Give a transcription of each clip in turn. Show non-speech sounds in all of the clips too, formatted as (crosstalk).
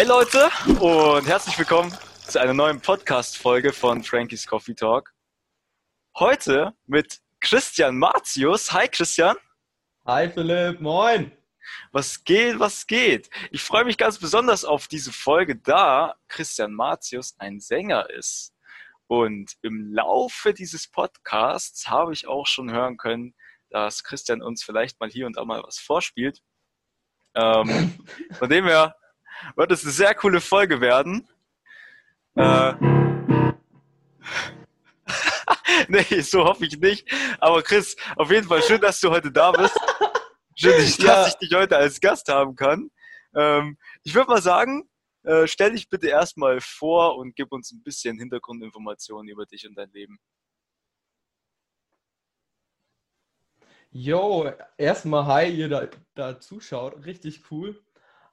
Hey Leute und herzlich willkommen zu einer neuen Podcast-Folge von Frankie's Coffee Talk. Heute mit Christian Martius. Hi Christian. Hi Philipp, moin. Was geht, was geht? Ich freue mich ganz besonders auf diese Folge, da Christian Martius ein Sänger ist. Und im Laufe dieses Podcasts habe ich auch schon hören können, dass Christian uns vielleicht mal hier und da mal was vorspielt. Ähm, (laughs) von dem her wird es eine sehr coole Folge werden. Äh, (laughs) nee, so hoffe ich nicht. Aber Chris, auf jeden Fall schön, dass du heute da bist. Schön, dass ja. ich dich heute als Gast haben kann. Ähm, ich würde mal sagen, äh, stell dich bitte erstmal vor und gib uns ein bisschen Hintergrundinformationen über dich und dein Leben. Jo, erstmal hi, ihr da, da zuschaut. Richtig cool.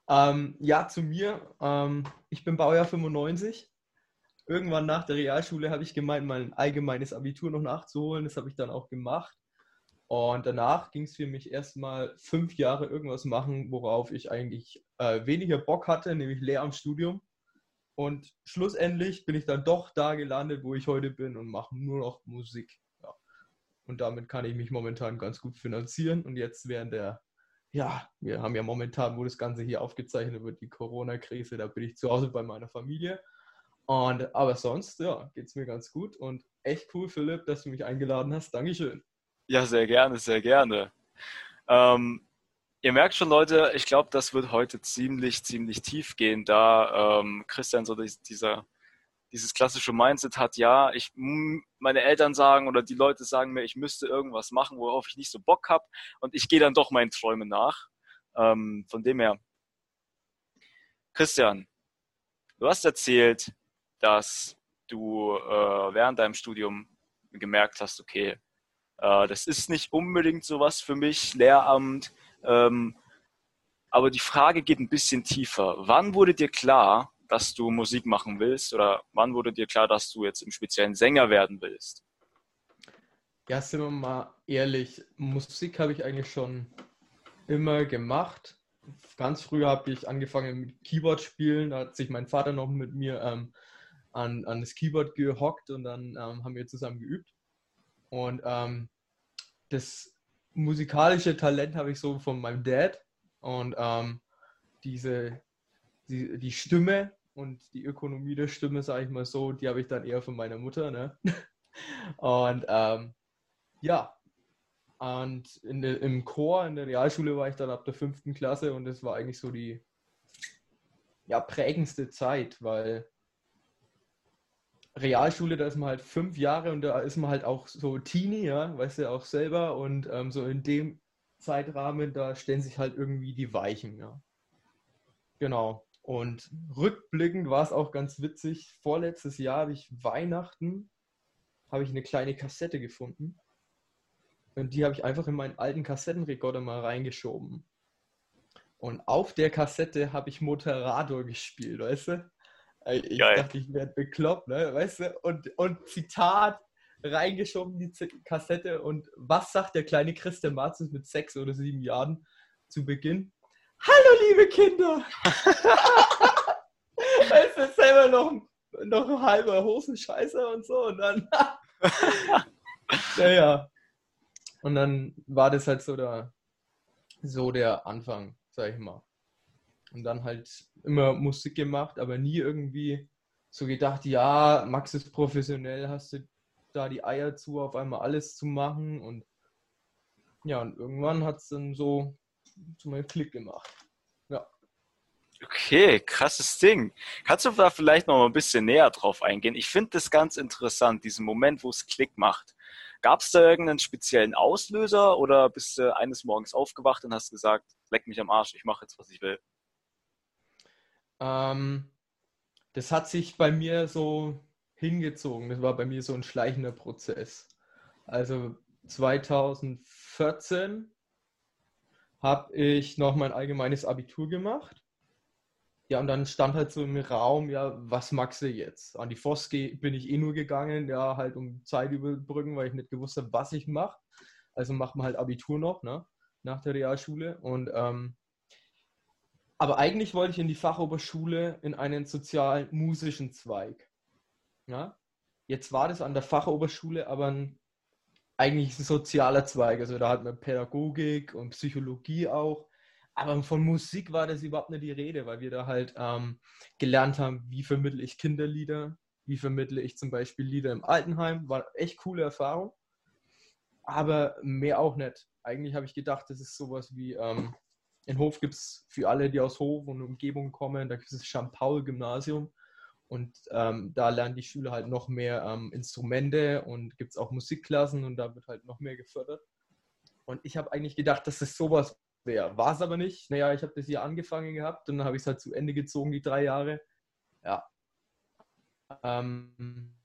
Ähm, ja, zu mir. Ähm, ich bin Baujahr 95. Irgendwann nach der Realschule habe ich gemeint, mein allgemeines Abitur noch nachzuholen. Das habe ich dann auch gemacht. Und danach ging es für mich erstmal fünf Jahre irgendwas machen, worauf ich eigentlich äh, weniger Bock hatte, nämlich Lehramtsstudium. Und schlussendlich bin ich dann doch da gelandet, wo ich heute bin und mache nur noch Musik. Ja. Und damit kann ich mich momentan ganz gut finanzieren. Und jetzt während der ja, wir haben ja momentan, wo das Ganze hier aufgezeichnet wird, die Corona-Krise, da bin ich zu Hause bei meiner Familie. Und, aber sonst, ja, geht es mir ganz gut und echt cool, Philipp, dass du mich eingeladen hast. Dankeschön. Ja, sehr gerne, sehr gerne. Ähm, ihr merkt schon, Leute, ich glaube, das wird heute ziemlich, ziemlich tief gehen, da ähm, Christian so dieser dieses klassische Mindset hat, ja, ich, meine Eltern sagen oder die Leute sagen mir, ich müsste irgendwas machen, worauf ich nicht so Bock habe und ich gehe dann doch meinen Träumen nach. Ähm, von dem her, Christian, du hast erzählt, dass du äh, während deinem Studium gemerkt hast, okay, äh, das ist nicht unbedingt sowas für mich, Lehramt, ähm, aber die Frage geht ein bisschen tiefer. Wann wurde dir klar, dass du Musik machen willst? Oder wann wurde dir klar, dass du jetzt im speziellen Sänger werden willst? Ja, sind wir mal ehrlich, Musik habe ich eigentlich schon immer gemacht. Ganz früh habe ich angefangen mit Keyboard spielen. Da hat sich mein Vater noch mit mir ähm, an, an das Keyboard gehockt und dann ähm, haben wir zusammen geübt. Und ähm, das musikalische Talent habe ich so von meinem Dad. Und ähm, diese, die, die Stimme, und die Ökonomie der Stimme, sage ich mal so, die habe ich dann eher von meiner Mutter. Ne? (laughs) Und ähm, ja, und in de, im Chor, in der Realschule war ich dann ab der fünften Klasse und das war eigentlich so die ja, prägendste Zeit, weil Realschule, da ist man halt fünf Jahre und da ist man halt auch so Teenie, ja, weißt du auch selber und ähm, so in dem Zeitrahmen, da stellen sich halt irgendwie die Weichen, ja. Genau. Und rückblickend war es auch ganz witzig. Vorletztes Jahr habe ich Weihnachten, habe ich eine kleine Kassette gefunden. Und die habe ich einfach in meinen alten Kassettenrekorder mal reingeschoben. Und auf der Kassette habe ich Motorrador gespielt, weißt du? Ich Geil. dachte, ich werde bekloppt, ne? weißt du? Und, und Zitat reingeschoben, die Kassette. Und was sagt der kleine Christian Marzens mit sechs oder sieben Jahren zu Beginn? Hallo, liebe Kinder! (laughs) es ist selber noch, noch ein halber Hosenscheißer und so und dann. (laughs) naja. Und dann war das halt so der, so der Anfang, sag ich mal. Und dann halt immer Musik gemacht, aber nie irgendwie so gedacht, ja, Max ist professionell, hast du da die Eier zu, auf einmal alles zu machen und ja, und irgendwann hat es dann so zu meinem Klick gemacht. Ja. Okay, krasses Ding. Kannst du da vielleicht noch mal ein bisschen näher drauf eingehen? Ich finde das ganz interessant, diesen Moment, wo es Klick macht. Gab es da irgendeinen speziellen Auslöser oder bist du eines Morgens aufgewacht und hast gesagt, leck mich am Arsch, ich mache jetzt, was ich will? Ähm, das hat sich bei mir so hingezogen. Das war bei mir so ein schleichender Prozess. Also 2014 habe ich noch mein allgemeines Abitur gemacht. Ja, und dann stand halt so im Raum, ja, was magst du jetzt? An die FOS bin ich eh nur gegangen, ja, halt um Zeit überbrücken, weil ich nicht gewusst habe, was ich mache. Also macht man halt Abitur noch, ne, nach der Realschule. Und ähm, aber eigentlich wollte ich in die Fachoberschule in einen sozial-musischen Zweig. Ja? Jetzt war das an der Fachoberschule aber ein, eigentlich ein sozialer Zweig. Also da hat man Pädagogik und Psychologie auch. Aber von Musik war das überhaupt nicht die Rede, weil wir da halt ähm, gelernt haben, wie vermittle ich Kinderlieder, wie vermittle ich zum Beispiel Lieder im Altenheim. War echt coole Erfahrung. Aber mehr auch nicht. Eigentlich habe ich gedacht, das ist sowas wie, ähm, in Hof gibt es für alle, die aus Hof und Umgebung kommen, da gibt es das Jean-Paul-Gymnasium. Und ähm, da lernen die Schüler halt noch mehr ähm, Instrumente und gibt es auch Musikklassen und da wird halt noch mehr gefördert. Und ich habe eigentlich gedacht, dass es sowas wäre. War es aber nicht. Naja, ich habe das hier angefangen gehabt und dann habe ich es halt zu Ende gezogen, die drei Jahre. Ja. Ähm,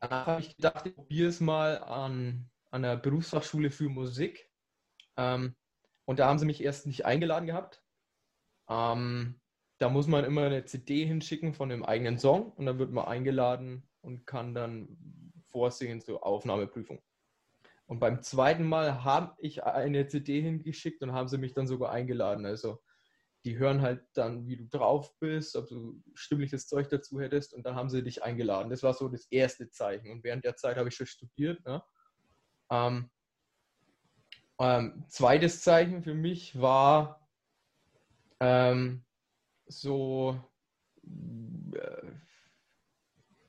danach habe ich gedacht, ich probiere es mal an, an der Berufsfachschule für Musik. Ähm, und da haben sie mich erst nicht eingeladen gehabt. Ähm, da muss man immer eine CD hinschicken von dem eigenen Song und dann wird man eingeladen und kann dann vorsingen zur Aufnahmeprüfung. Und beim zweiten Mal habe ich eine CD hingeschickt und haben sie mich dann sogar eingeladen. Also die hören halt dann, wie du drauf bist, ob du stimmliches Zeug dazu hättest und dann haben sie dich eingeladen. Das war so das erste Zeichen. Und während der Zeit habe ich schon studiert. Ne? Ähm, ähm, zweites Zeichen für mich war ähm, so äh,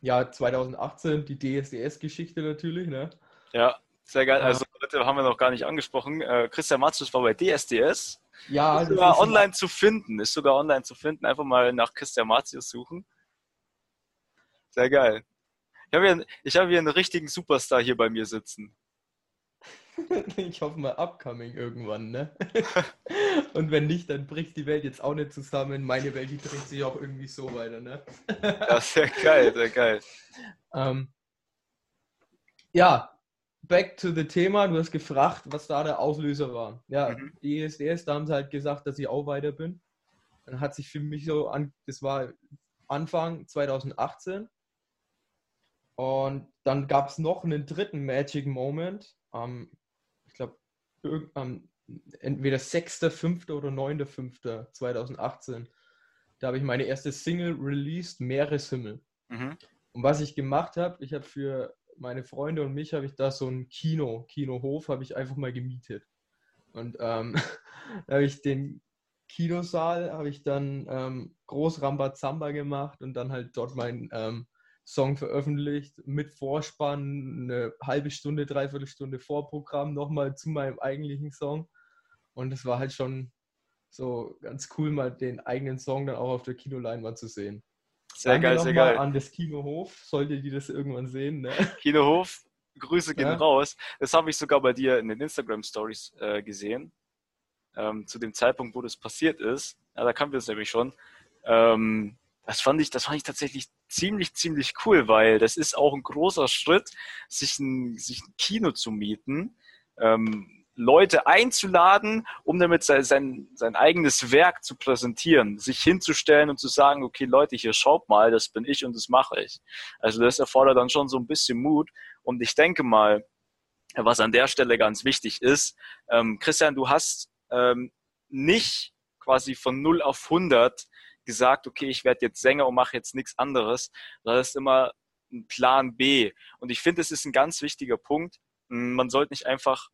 ja 2018 die DSDS-Geschichte natürlich, ne? Ja, sehr geil. Also heute haben wir noch gar nicht angesprochen. Äh, Christian Matzus war bei DSDS. Ja, ist sogar online zu finden. Ist sogar online zu finden. Einfach mal nach Christian Matius suchen. Sehr geil. Ich habe hier, hab hier einen richtigen Superstar hier bei mir sitzen. (laughs) Ich hoffe mal upcoming irgendwann, ne? (laughs) Und wenn nicht, dann bricht die Welt jetzt auch nicht zusammen. Meine Welt, die dreht sich auch irgendwie so weiter, ne? Ja, sehr geil, sehr geil. (laughs) Ähm, ja, back to the Thema. Du hast gefragt, was da der Auslöser war. Ja, mhm. die ESDS, da haben sie halt gesagt, dass ich auch weiter bin. Dann hat sich für mich so an, das war Anfang 2018. Und dann gab es noch einen dritten Magic Moment. Ähm, ähm, entweder 6., 5. oder 9.5.2018. Da habe ich meine erste Single released, Meereshimmel. Mhm. Und was ich gemacht habe, ich habe für meine Freunde und mich habe ich da so ein Kino, Kinohof, habe ich einfach mal gemietet. Und ähm, (laughs) da habe ich den Kinosaal, habe ich dann ähm, groß Rambazamba gemacht und dann halt dort mein ähm, Song veröffentlicht mit Vorspann, eine halbe Stunde, dreiviertel Stunde Vorprogramm nochmal zu meinem eigentlichen Song. Und es war halt schon so ganz cool, mal den eigenen Song dann auch auf der Kinoleinwand zu sehen. Sehr Danke geil, sehr geil. An das Kinohof, solltet ihr das irgendwann sehen. Ne? (laughs) Kinohof, Grüße gehen ja. raus. Das habe ich sogar bei dir in den Instagram Stories äh, gesehen. Ähm, zu dem Zeitpunkt, wo das passiert ist. Ja, da kamen wir es nämlich schon. Ähm, das fand ich, das fand ich tatsächlich ziemlich, ziemlich cool, weil das ist auch ein großer Schritt, sich ein, sich ein Kino zu mieten, ähm, Leute einzuladen, um damit sein, sein, sein eigenes Werk zu präsentieren, sich hinzustellen und zu sagen, okay Leute, hier schaut mal, das bin ich und das mache ich. Also das erfordert dann schon so ein bisschen Mut und ich denke mal, was an der Stelle ganz wichtig ist, ähm, Christian, du hast ähm, nicht quasi von 0 auf 100 gesagt, okay, ich werde jetzt Sänger und mache jetzt nichts anderes. Das ist immer ein Plan B. Und ich finde, es ist ein ganz wichtiger Punkt. Hm, man sollte nicht einfach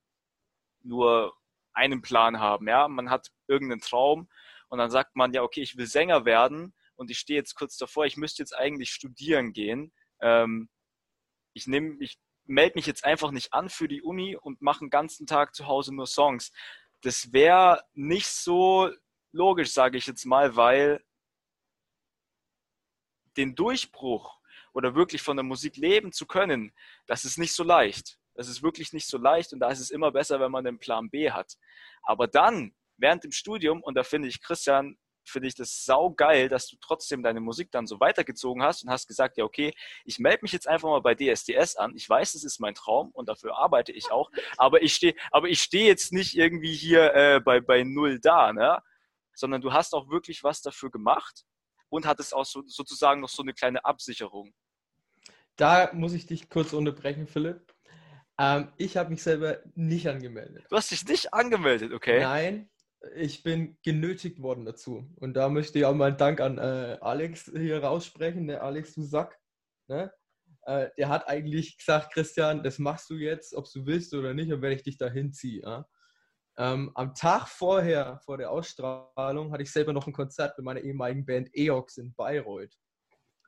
nur einen Plan haben. Ja, man hat irgendeinen Traum und dann sagt man ja, okay, ich will Sänger werden und ich stehe jetzt kurz davor, ich müsste jetzt eigentlich studieren gehen. Ähm, ich nehme, ich melde mich jetzt einfach nicht an für die Uni und mache den ganzen Tag zu Hause nur Songs. Das wäre nicht so logisch, sage ich jetzt mal, weil den Durchbruch oder wirklich von der Musik leben zu können, das ist nicht so leicht. Das ist wirklich nicht so leicht und da ist es immer besser, wenn man den Plan B hat. Aber dann, während dem Studium, und da finde ich, Christian, finde ich das saugeil, dass du trotzdem deine Musik dann so weitergezogen hast und hast gesagt, ja, okay, ich melde mich jetzt einfach mal bei DSDS an. Ich weiß, es ist mein Traum und dafür arbeite ich auch. Aber ich stehe, aber ich stehe jetzt nicht irgendwie hier äh, bei, bei Null da, ne? Sondern du hast auch wirklich was dafür gemacht und hat es auch so, sozusagen noch so eine kleine Absicherung. Da muss ich dich kurz unterbrechen, Philipp. Ähm, ich habe mich selber nicht angemeldet. Du hast dich nicht angemeldet, okay? Nein, ich bin genötigt worden dazu. Und da möchte ich auch mal einen Dank an äh, Alex hier raussprechen, der Alex, du Sack. Ne? Äh, der hat eigentlich gesagt, Christian, das machst du jetzt, ob du willst oder nicht, und wenn ich dich da hinziehe. Ja? Ähm, am Tag vorher, vor der Ausstrahlung, hatte ich selber noch ein Konzert mit meiner ehemaligen Band EOX in Bayreuth.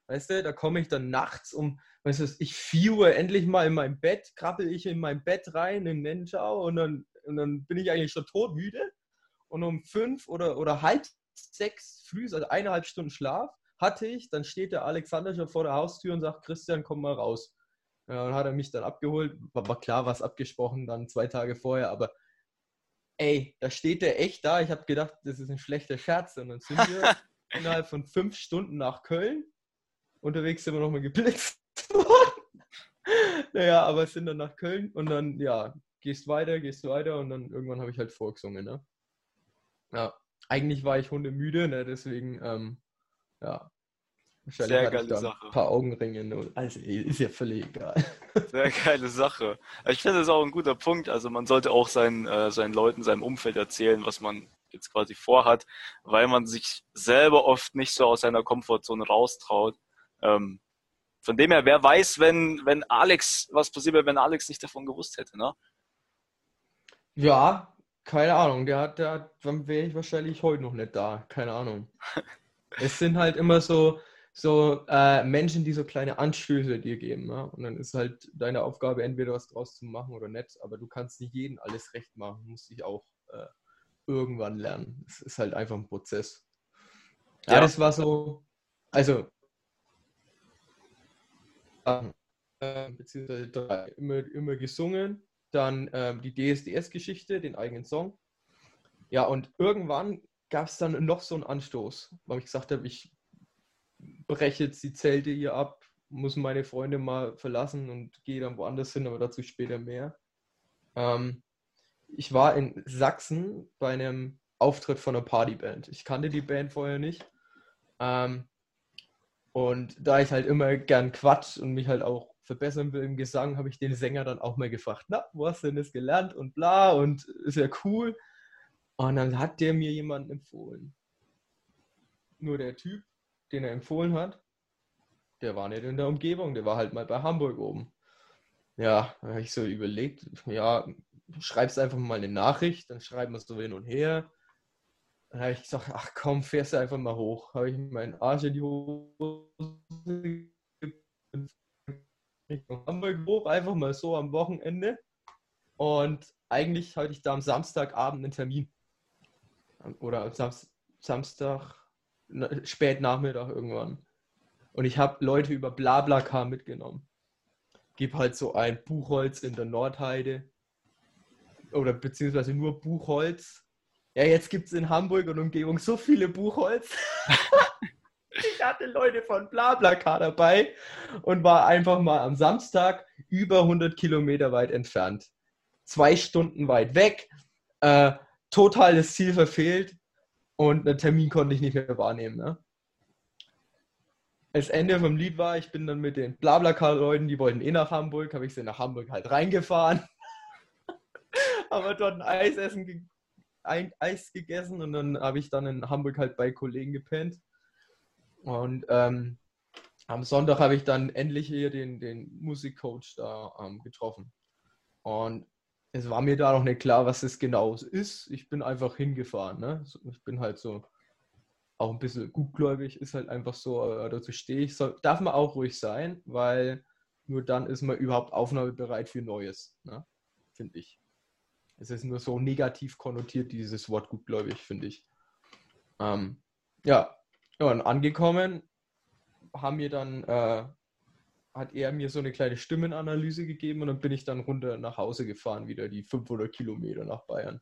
Weißt du, da komme ich dann nachts um, weißt du, ich 4 Uhr endlich mal in mein Bett, krabbel ich in mein Bett rein in Nenschau und dann, und dann bin ich eigentlich schon todmüde. Und um fünf oder, oder halb sechs früh, also eineinhalb Stunden Schlaf, hatte ich, dann steht der Alexander schon vor der Haustür und sagt, Christian, komm mal raus. Ja, dann hat er mich dann abgeholt, war, war klar, was abgesprochen, dann zwei Tage vorher, aber ey, da steht der echt da. Ich habe gedacht, das ist ein schlechter Scherz. Und dann sind wir (laughs) innerhalb von fünf Stunden nach Köln Unterwegs sind wir nochmal geblitzt (laughs) worden. naja, aber sind dann nach Köln und dann, ja, gehst weiter, gehst weiter und dann irgendwann habe ich halt vorgesungen, ne? Ja, eigentlich war ich hundemüde, ne? Deswegen, ähm, ja. Wahrscheinlich Sehr geile Sache. Ein paar Augenringe, also ist ja völlig egal. (laughs) Sehr geile Sache. Ich finde das auch ein guter Punkt. Also man sollte auch seinen, äh, seinen Leuten, seinem Umfeld erzählen, was man jetzt quasi vorhat, weil man sich selber oft nicht so aus seiner Komfortzone raustraut. Ähm, von dem her, wer weiß, wenn, wenn Alex, was passiert wäre, wenn Alex nicht davon gewusst hätte, ne? Ja, keine Ahnung. Der hat, der hat, dann wäre ich wahrscheinlich heute noch nicht da. Keine Ahnung. (laughs) es sind halt immer so, so äh, Menschen, die so kleine Anstöße dir geben. Ne? Und dann ist halt deine Aufgabe, entweder was draus zu machen oder nicht. Aber du kannst nicht jedem alles recht machen. Du musst dich auch äh, irgendwann lernen. Es ist halt einfach ein Prozess. Ja, ja, das war so. Also, äh, beziehungsweise drei, immer, immer gesungen. Dann ähm, die DSDS-Geschichte, den eigenen Song. Ja, und irgendwann gab es dann noch so einen Anstoß, weil ich gesagt habe, ich breche jetzt die Zelte hier ab, muss meine Freunde mal verlassen und gehe dann woanders hin, aber dazu später mehr. Ähm, ich war in Sachsen bei einem Auftritt von einer Partyband. Ich kannte die Band vorher nicht. Ähm, und da ich halt immer gern quatsch und mich halt auch verbessern will im Gesang, habe ich den Sänger dann auch mal gefragt, na, wo hast du denn das gelernt und bla und ist ja cool. Und dann hat der mir jemanden empfohlen. Nur der Typ, den er empfohlen hat, der war nicht in der Umgebung, der war halt mal bei Hamburg oben. Ja, da habe ich so überlegt, ja, schreibst einfach mal eine Nachricht, dann schreiben wir so hin und her. Dann habe ich gesagt, ach komm, fährst du einfach mal hoch. Habe ich meinen Arsch in die Hose Richtung (laughs) Hamburg hoch, einfach mal so am Wochenende. Und eigentlich hatte ich da am Samstagabend einen Termin. Oder am Sam Samstag, spät Nachmittag irgendwann. Und ich habe Leute über Blablacar mitgenommen. Gib halt so ein Buchholz in der Nordheide. Oder beziehungsweise nur Buchholz ja, jetzt gibt es in Hamburg und Umgebung so viele Buchholz. (laughs) ich hatte Leute von Blablacar dabei und war einfach mal am Samstag über 100 Kilometer weit entfernt. Zwei Stunden weit weg, äh, total das Ziel verfehlt und einen Termin konnte ich nicht mehr wahrnehmen. Ne? Das Ende vom Lied war, ich bin dann mit den Blablacar-Leuten, die wollten eh nach Hamburg, habe ich sie nach Hamburg halt reingefahren. (laughs) aber dort ein Eis essen ein Eis gegessen und dann habe ich dann in Hamburg halt bei Kollegen gepennt. Und ähm, am Sonntag habe ich dann endlich hier den, den Musikcoach da ähm, getroffen. Und es war mir da noch nicht klar, was es genau ist. Ich bin einfach hingefahren. Ne? Ich bin halt so auch ein bisschen gutgläubig, ist halt einfach so, dazu stehe ich. Soll, darf man auch ruhig sein, weil nur dann ist man überhaupt aufnahmebereit für Neues, ne? finde ich. Es ist nur so negativ konnotiert, dieses Wort gutgläubig, finde ich. Ähm, ja. ja, und angekommen haben wir dann, äh, hat er mir so eine kleine Stimmenanalyse gegeben und dann bin ich dann runter nach Hause gefahren, wieder die 500 Kilometer nach Bayern.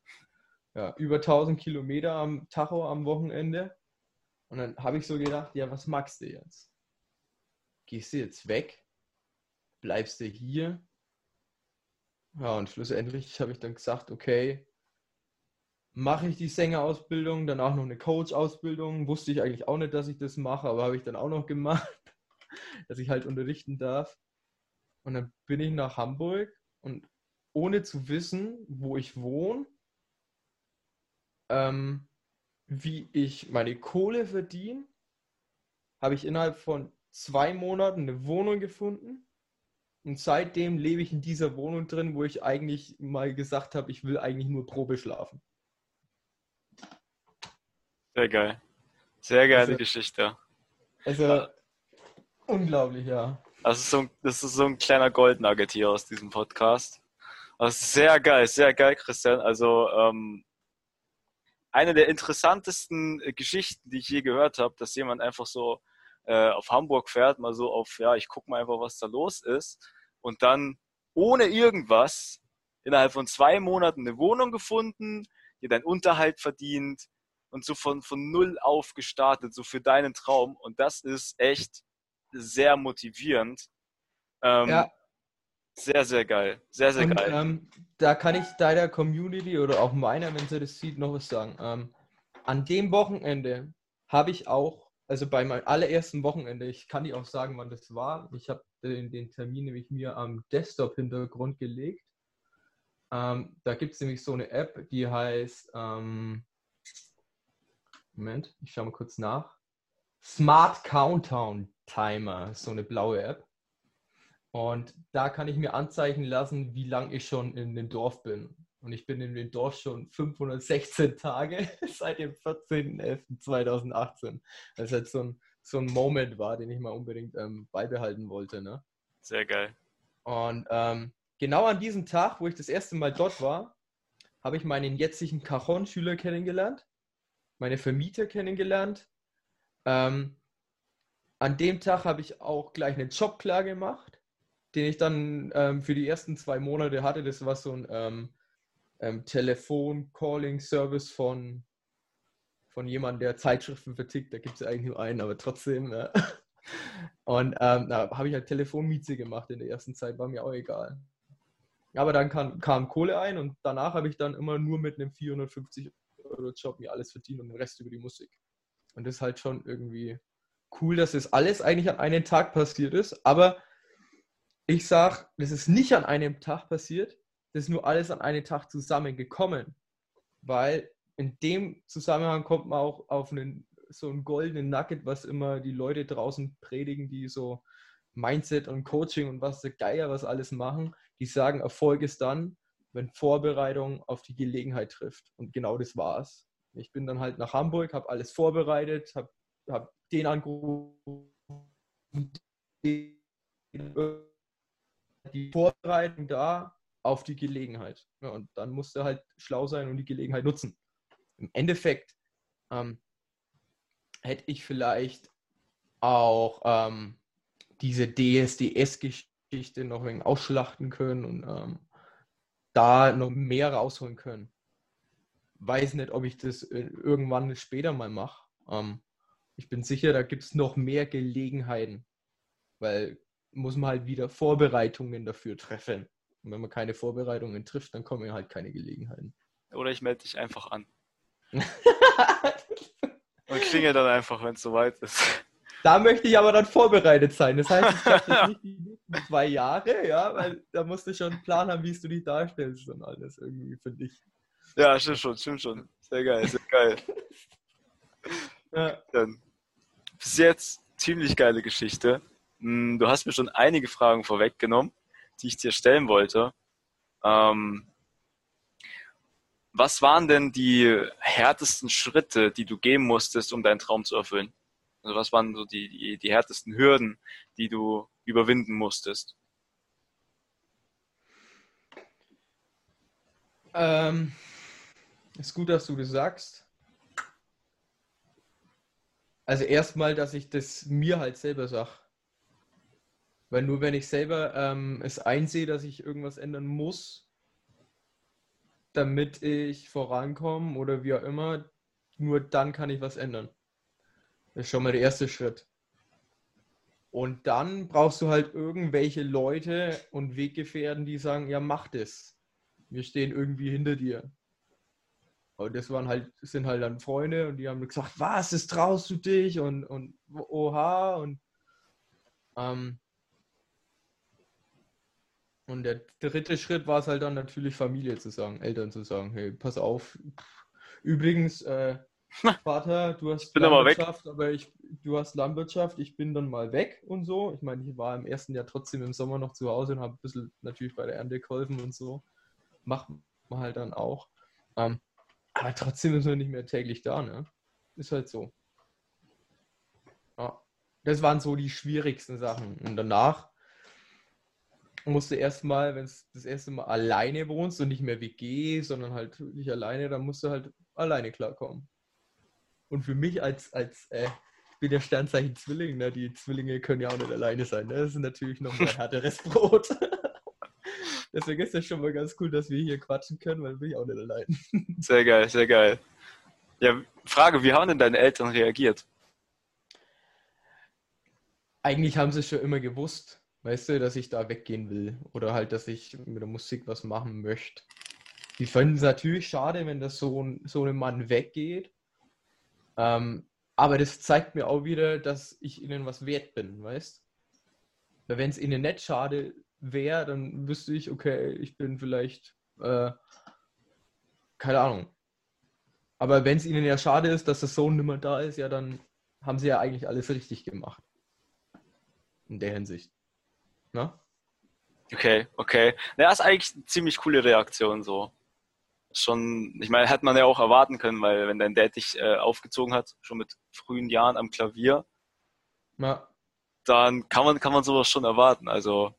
Ja, über 1000 Kilometer am Tacho am Wochenende. Und dann habe ich so gedacht, ja, was magst du jetzt? Gehst du jetzt weg? Bleibst du hier? Ja, und schlussendlich habe ich dann gesagt, okay, mache ich die Sängerausbildung, danach noch eine Coach-Ausbildung. Wusste ich eigentlich auch nicht, dass ich das mache, aber habe ich dann auch noch gemacht, (laughs) dass ich halt unterrichten darf. Und dann bin ich nach Hamburg und ohne zu wissen, wo ich wohne, ähm, wie ich meine Kohle verdiene, habe ich innerhalb von zwei Monaten eine Wohnung gefunden. Und seitdem lebe ich in dieser Wohnung drin, wo ich eigentlich mal gesagt habe, ich will eigentlich nur Probe schlafen. Sehr geil. Sehr geile Also- Geschichte. Also. Unglaublich, ja. Das ist, so, ein- das ist so ein kleiner Goldnugget hier aus diesem Podcast. Also sehr geil, sehr geil, Christian. Also ähm, eine der interessantesten Geschichten, die ich je gehört habe, dass jemand einfach so äh, auf Hamburg fährt, mal so auf, ja, ich guck mal einfach, was da los ist und dann ohne irgendwas innerhalb von zwei Monaten eine Wohnung gefunden, dir deinen Unterhalt verdient und so von, von null auf gestartet, so für deinen Traum. Und das ist echt sehr motivierend. Ähm, Ja. Sehr, sehr geil. Sehr, sehr Und geil. ähm, da kann ich deiner Community oder auch meiner, wenn sie das sieht, noch was sagen. Ähm, an dem Wochenende habe ich auch, also bei meinem allerersten Wochenende, ich kann dir auch sagen, wann das war. Ich habe den, den Termin nämlich mir am Desktop-Hintergrund gelegt. Ähm, da gibt es nämlich so eine App, die heißt, ähm, Moment, ich schaue mal kurz nach. Smart Countdown Timer, so eine blaue App. Und da kann ich mir anzeigen lassen, wie lange ich schon in dem Dorf bin. Und ich bin in dem Dorf schon 516 Tage (laughs) seit dem 14.11.2018. Das halt so ein, so ein Moment war, den ich mal unbedingt ähm, beibehalten wollte. Ne? Sehr geil. Und ähm, genau an diesem Tag, wo ich das erste Mal dort war, habe ich meinen jetzigen Cajon-Schüler kennengelernt, meine Vermieter kennengelernt. Ähm, an dem Tag habe ich auch gleich einen Job klar gemacht, den ich dann ähm, für die ersten zwei Monate hatte. Das war so ein ähm, ähm, Telefon-Calling-Service von, von jemandem, der Zeitschriften vertickt. Da gibt es eigentlich nur einen, aber trotzdem. Ne? (laughs) Und ähm, da habe ich halt Telefonmiete gemacht in der ersten Zeit, war mir auch egal. Aber dann kam, kam Kohle ein und danach habe ich dann immer nur mit einem 450 Euro Job mir alles verdient und den Rest über die Musik. Und das ist halt schon irgendwie cool, dass das alles eigentlich an einem Tag passiert ist. Aber ich sage, das ist nicht an einem Tag passiert, das ist nur alles an einem Tag zusammengekommen. Weil in dem Zusammenhang kommt man auch auf einen, so einen goldenen Nugget, was immer die Leute draußen predigen, die so Mindset und Coaching und was der Geier was alles machen. Die sagen, Erfolg ist dann, wenn Vorbereitung auf die Gelegenheit trifft. Und genau das war's. Ich bin dann halt nach Hamburg, habe alles vorbereitet, habe hab den angerufen, die Vorbereitung da auf die Gelegenheit. Ja, und dann musst du halt schlau sein und die Gelegenheit nutzen. Im Endeffekt ähm, hätte ich vielleicht auch ähm, diese DSDS-Geschichte noch wenig ausschlachten können und ähm, da noch mehr rausholen können. Weiß nicht, ob ich das äh, irgendwann später mal mache. Ähm, ich bin sicher, da gibt es noch mehr Gelegenheiten, weil muss man halt wieder Vorbereitungen dafür treffen. Und wenn man keine Vorbereitungen trifft, dann kommen halt keine Gelegenheiten. Oder ich melde dich einfach an. (laughs) Und klingel dann einfach, wenn es soweit ist. Da möchte ich aber dann vorbereitet sein. Das heißt, ich (laughs) das nicht die nächsten zwei Jahre, ja, weil da musst du schon einen Plan haben, wie du dich darstellst und alles irgendwie für dich. Ja, stimmt schon, stimmt schon. Sehr geil, sehr geil. (laughs) Ja. Dann bis jetzt ziemlich geile Geschichte. Hm, Du hast mir schon einige Fragen vorweggenommen, die ich dir stellen wollte. Ähm, was waren denn die härtesten Schritte, die du gehen musstest, um deinen Traum zu erfüllen? Also was waren so die, die, die härtesten Hürden, die du überwinden musstest? Ähm, ist gut, dass du das sagst. Also erstmal, dass ich das mir halt selber sage. Weil nur wenn ich selber ähm, es einsehe, dass ich irgendwas ändern muss, damit ich vorankomme oder wie auch immer, nur dann kann ich was ändern. Das ist schon mal der erste Schritt. Und dann brauchst du halt irgendwelche Leute und Weggefährten, die sagen, ja, mach das. Wir stehen irgendwie hinter dir. Und das waren halt, sind halt dann Freunde und die haben gesagt, was, das traust du dich und, und oha und ähm, und der dritte Schritt war es halt dann natürlich Familie zu sagen, Eltern zu sagen, hey, pass auf, Übrigens, äh, (laughs) Vater, du hast. Landwirtschaft, aber ich, du hast Landwirtschaft, ich bin dann mal weg und so. Ich meine, ich war im ersten Jahr trotzdem im Sommer noch zu Hause und habe ein bisschen natürlich bei der Ernte geholfen und so. Macht man halt dann auch. Ähm, aber trotzdem ist man nicht mehr täglich da, ne? Ist halt so. Ja. Das waren so die schwierigsten Sachen. Und danach musst du erstmal, wenn es das erste Mal alleine wohnst und nicht mehr WG, sondern halt nicht alleine, dann musst du halt alleine klarkommen. Und für mich als, als äh, ich bin ja Sternzeichen Zwilling, ne? die Zwillinge können ja auch nicht alleine sein. Ne? Das ist natürlich noch ein (laughs) härteres Brot. Deswegen ist das schon mal ganz cool, dass wir hier quatschen können, weil bin ich auch nicht allein. (laughs) Sehr geil, sehr geil. Ja, Frage, wie haben denn deine Eltern reagiert? Eigentlich haben sie schon immer gewusst, weißt du, dass ich da weggehen will. Oder halt, dass ich mit der Musik was machen möchte. Die finden es natürlich schade, wenn das so ein, so ein Mann weggeht. Ähm, aber das zeigt mir auch wieder, dass ich ihnen was wert bin, weißt Weil wenn es ihnen nicht schade wäre, dann wüsste ich, okay, ich bin vielleicht, äh, keine Ahnung. Aber wenn es ihnen ja schade ist, dass der Sohn nicht mehr da ist, ja, dann haben sie ja eigentlich alles richtig gemacht. In der Hinsicht. Na? Okay, okay. Na, das ist eigentlich eine ziemlich coole Reaktion so schon, ich meine, hätte man ja auch erwarten können, weil wenn dein Dad dich äh, aufgezogen hat, schon mit frühen Jahren am Klavier, ja. dann kann man, kann man sowas schon erwarten. Also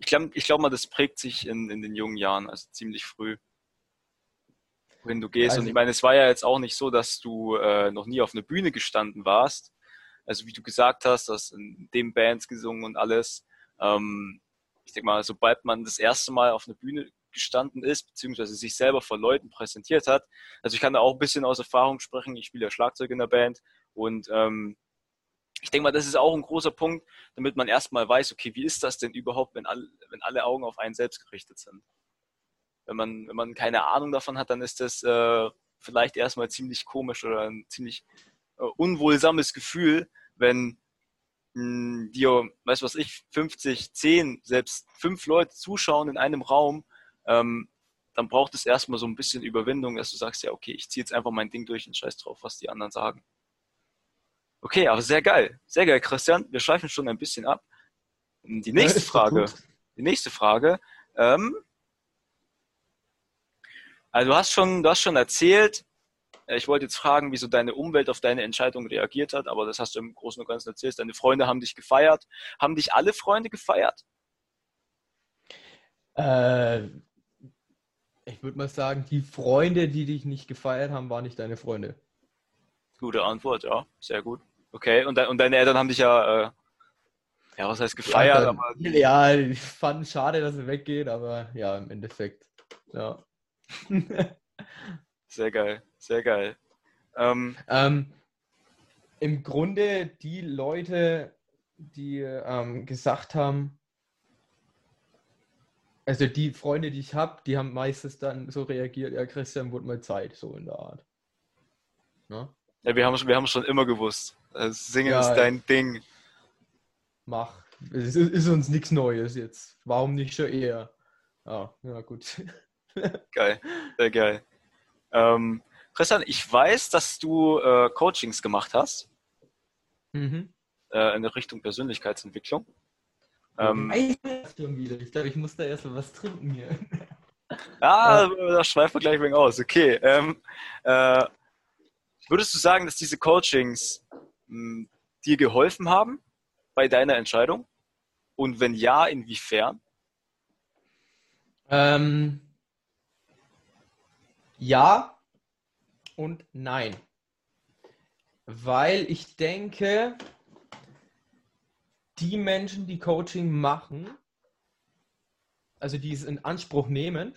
ich glaube ich glaub mal, das prägt sich in, in den jungen Jahren, also ziemlich früh. Wenn du gehst. Also, und ich meine, es war ja jetzt auch nicht so, dass du äh, noch nie auf einer Bühne gestanden warst. Also wie du gesagt hast, dass in dem Bands gesungen und alles. Ähm, ich denke mal, sobald man das erste Mal auf einer Bühne gestanden ist, beziehungsweise sich selber vor Leuten präsentiert hat. Also ich kann da auch ein bisschen aus Erfahrung sprechen. Ich spiele ja Schlagzeug in der Band und ähm, ich denke mal, das ist auch ein großer Punkt, damit man erstmal weiß, okay, wie ist das denn überhaupt, wenn alle, wenn alle Augen auf einen selbst gerichtet sind? Wenn man, wenn man keine Ahnung davon hat, dann ist das äh, vielleicht erstmal ziemlich komisch oder ein ziemlich äh, unwohlsames Gefühl, wenn mh, dir, weißt was ich, 50, 10, selbst fünf Leute zuschauen in einem Raum ähm, dann braucht es erstmal so ein bisschen Überwindung, dass du sagst, ja, okay, ich ziehe jetzt einfach mein Ding durch und scheiß drauf, was die anderen sagen. Okay, aber sehr geil. Sehr geil, Christian. Wir schweifen schon ein bisschen ab. Die nächste Frage. Die nächste Frage. Ähm, also du hast schon, du hast schon erzählt, äh, ich wollte jetzt fragen, wieso deine Umwelt auf deine Entscheidung reagiert hat, aber das hast du im Großen und Ganzen erzählt. Deine Freunde haben dich gefeiert. Haben dich alle Freunde gefeiert? Äh, ich würde mal sagen, die Freunde, die dich nicht gefeiert haben, waren nicht deine Freunde. Gute Antwort, ja, sehr gut. Okay, und, de und deine Eltern haben dich ja, äh, ja, was heißt gefeiert? Ja, dann, aber... ja, ich fand es schade, dass er weggeht, aber ja, im Endeffekt, ja. (laughs) sehr geil, sehr geil. Ähm, ähm, Im Grunde die Leute, die ähm, gesagt haben, also die Freunde, die ich habe, die haben meistens dann so reagiert, ja, Christian, wurde mal Zeit, so in der Art. Ne? Ja, wir haben, wir haben schon immer gewusst. Also Singen ja, ist dein Ding. Mach. Es ist, ist uns nichts Neues jetzt. Warum nicht schon eher? Ah, ja, gut. (laughs) geil, sehr geil. Ähm, Christian, ich weiß, dass du äh, Coachings gemacht hast. Mhm. Äh, in der Richtung Persönlichkeitsentwicklung. Ähm, ich glaube, ich muss da erst mal was trinken hier. Ah, (laughs) da schweifen wir gleich wegen aus. Okay. Ähm, äh, würdest du sagen, dass diese Coachings mh, hm, dir geholfen haben bei deiner Entscheidung? Und wenn ja, inwiefern? Ähm, ja und nein. Weil ich denke, die Menschen, die Coaching machen, also die es in Anspruch nehmen,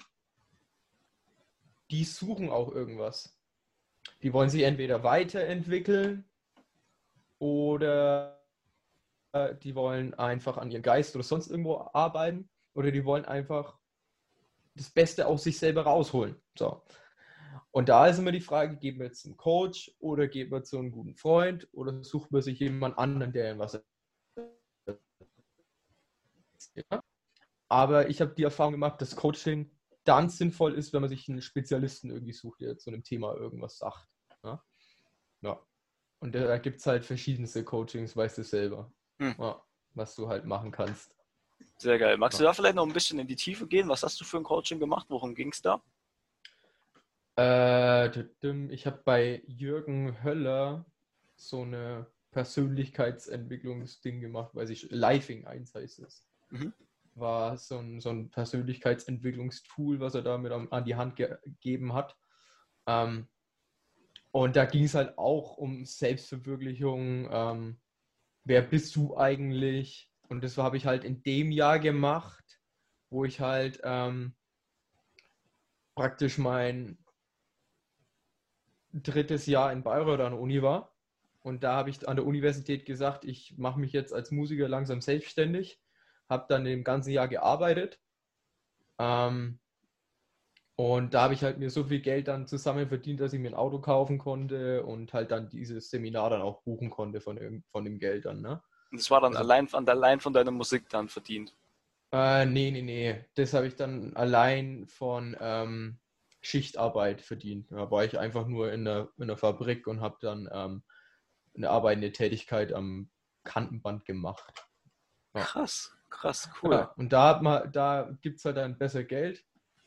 die suchen auch irgendwas. Die wollen sich entweder weiterentwickeln oder äh, die wollen einfach an ihren Geist oder sonst irgendwo arbeiten oder die wollen einfach das Beste aus sich selber rausholen. So. Und da ist immer die Frage, geben wir jetzt einen Coach oder geben wir zu einem guten Freund oder suchen wir sich jemand anderen, der was ja. Aber ich habe die Erfahrung gemacht, dass Coaching dann sinnvoll ist, wenn man sich einen Spezialisten irgendwie sucht, der zu einem Thema irgendwas sagt. Und da gibt es halt verschiedenste Coachings, weißt du selber, hm. ja, was du halt machen kannst. Sehr geil. Magst ja. du da vielleicht noch ein bisschen in die Tiefe gehen? Was hast du für ein Coaching gemacht? Worum ging es da? Äh, ich habe bei Jürgen Höller so eine Persönlichkeitsentwicklungsding gemacht, weil ich Lifing 1 heißt es. Mhm. War so ein, so ein Persönlichkeitsentwicklungstool, was er damit an die Hand gegeben hat. Ähm, und da ging es halt auch um Selbstverwirklichung. Ähm, wer bist du eigentlich? Und das habe ich halt in dem Jahr gemacht, wo ich halt ähm, praktisch mein drittes Jahr in Bayreuth an der Uni war. Und da habe ich an der Universität gesagt, ich mache mich jetzt als Musiker langsam selbstständig. Habe dann im ganzen Jahr gearbeitet. Ähm, und da habe ich halt mir so viel Geld dann zusammen verdient, dass ich mir ein Auto kaufen konnte und halt dann dieses Seminar dann auch buchen konnte von dem, von dem Geld dann. Ne? Und das war dann also, allein, allein von deiner Musik dann verdient? Äh, nee, nee, nee. Das habe ich dann allein von ähm, Schichtarbeit verdient. Da war ich einfach nur in der, in der Fabrik und habe dann ähm, eine arbeitende Tätigkeit am Kantenband gemacht. Ja. Krass, krass, cool. Ja, und da, da gibt es halt dann besser Geld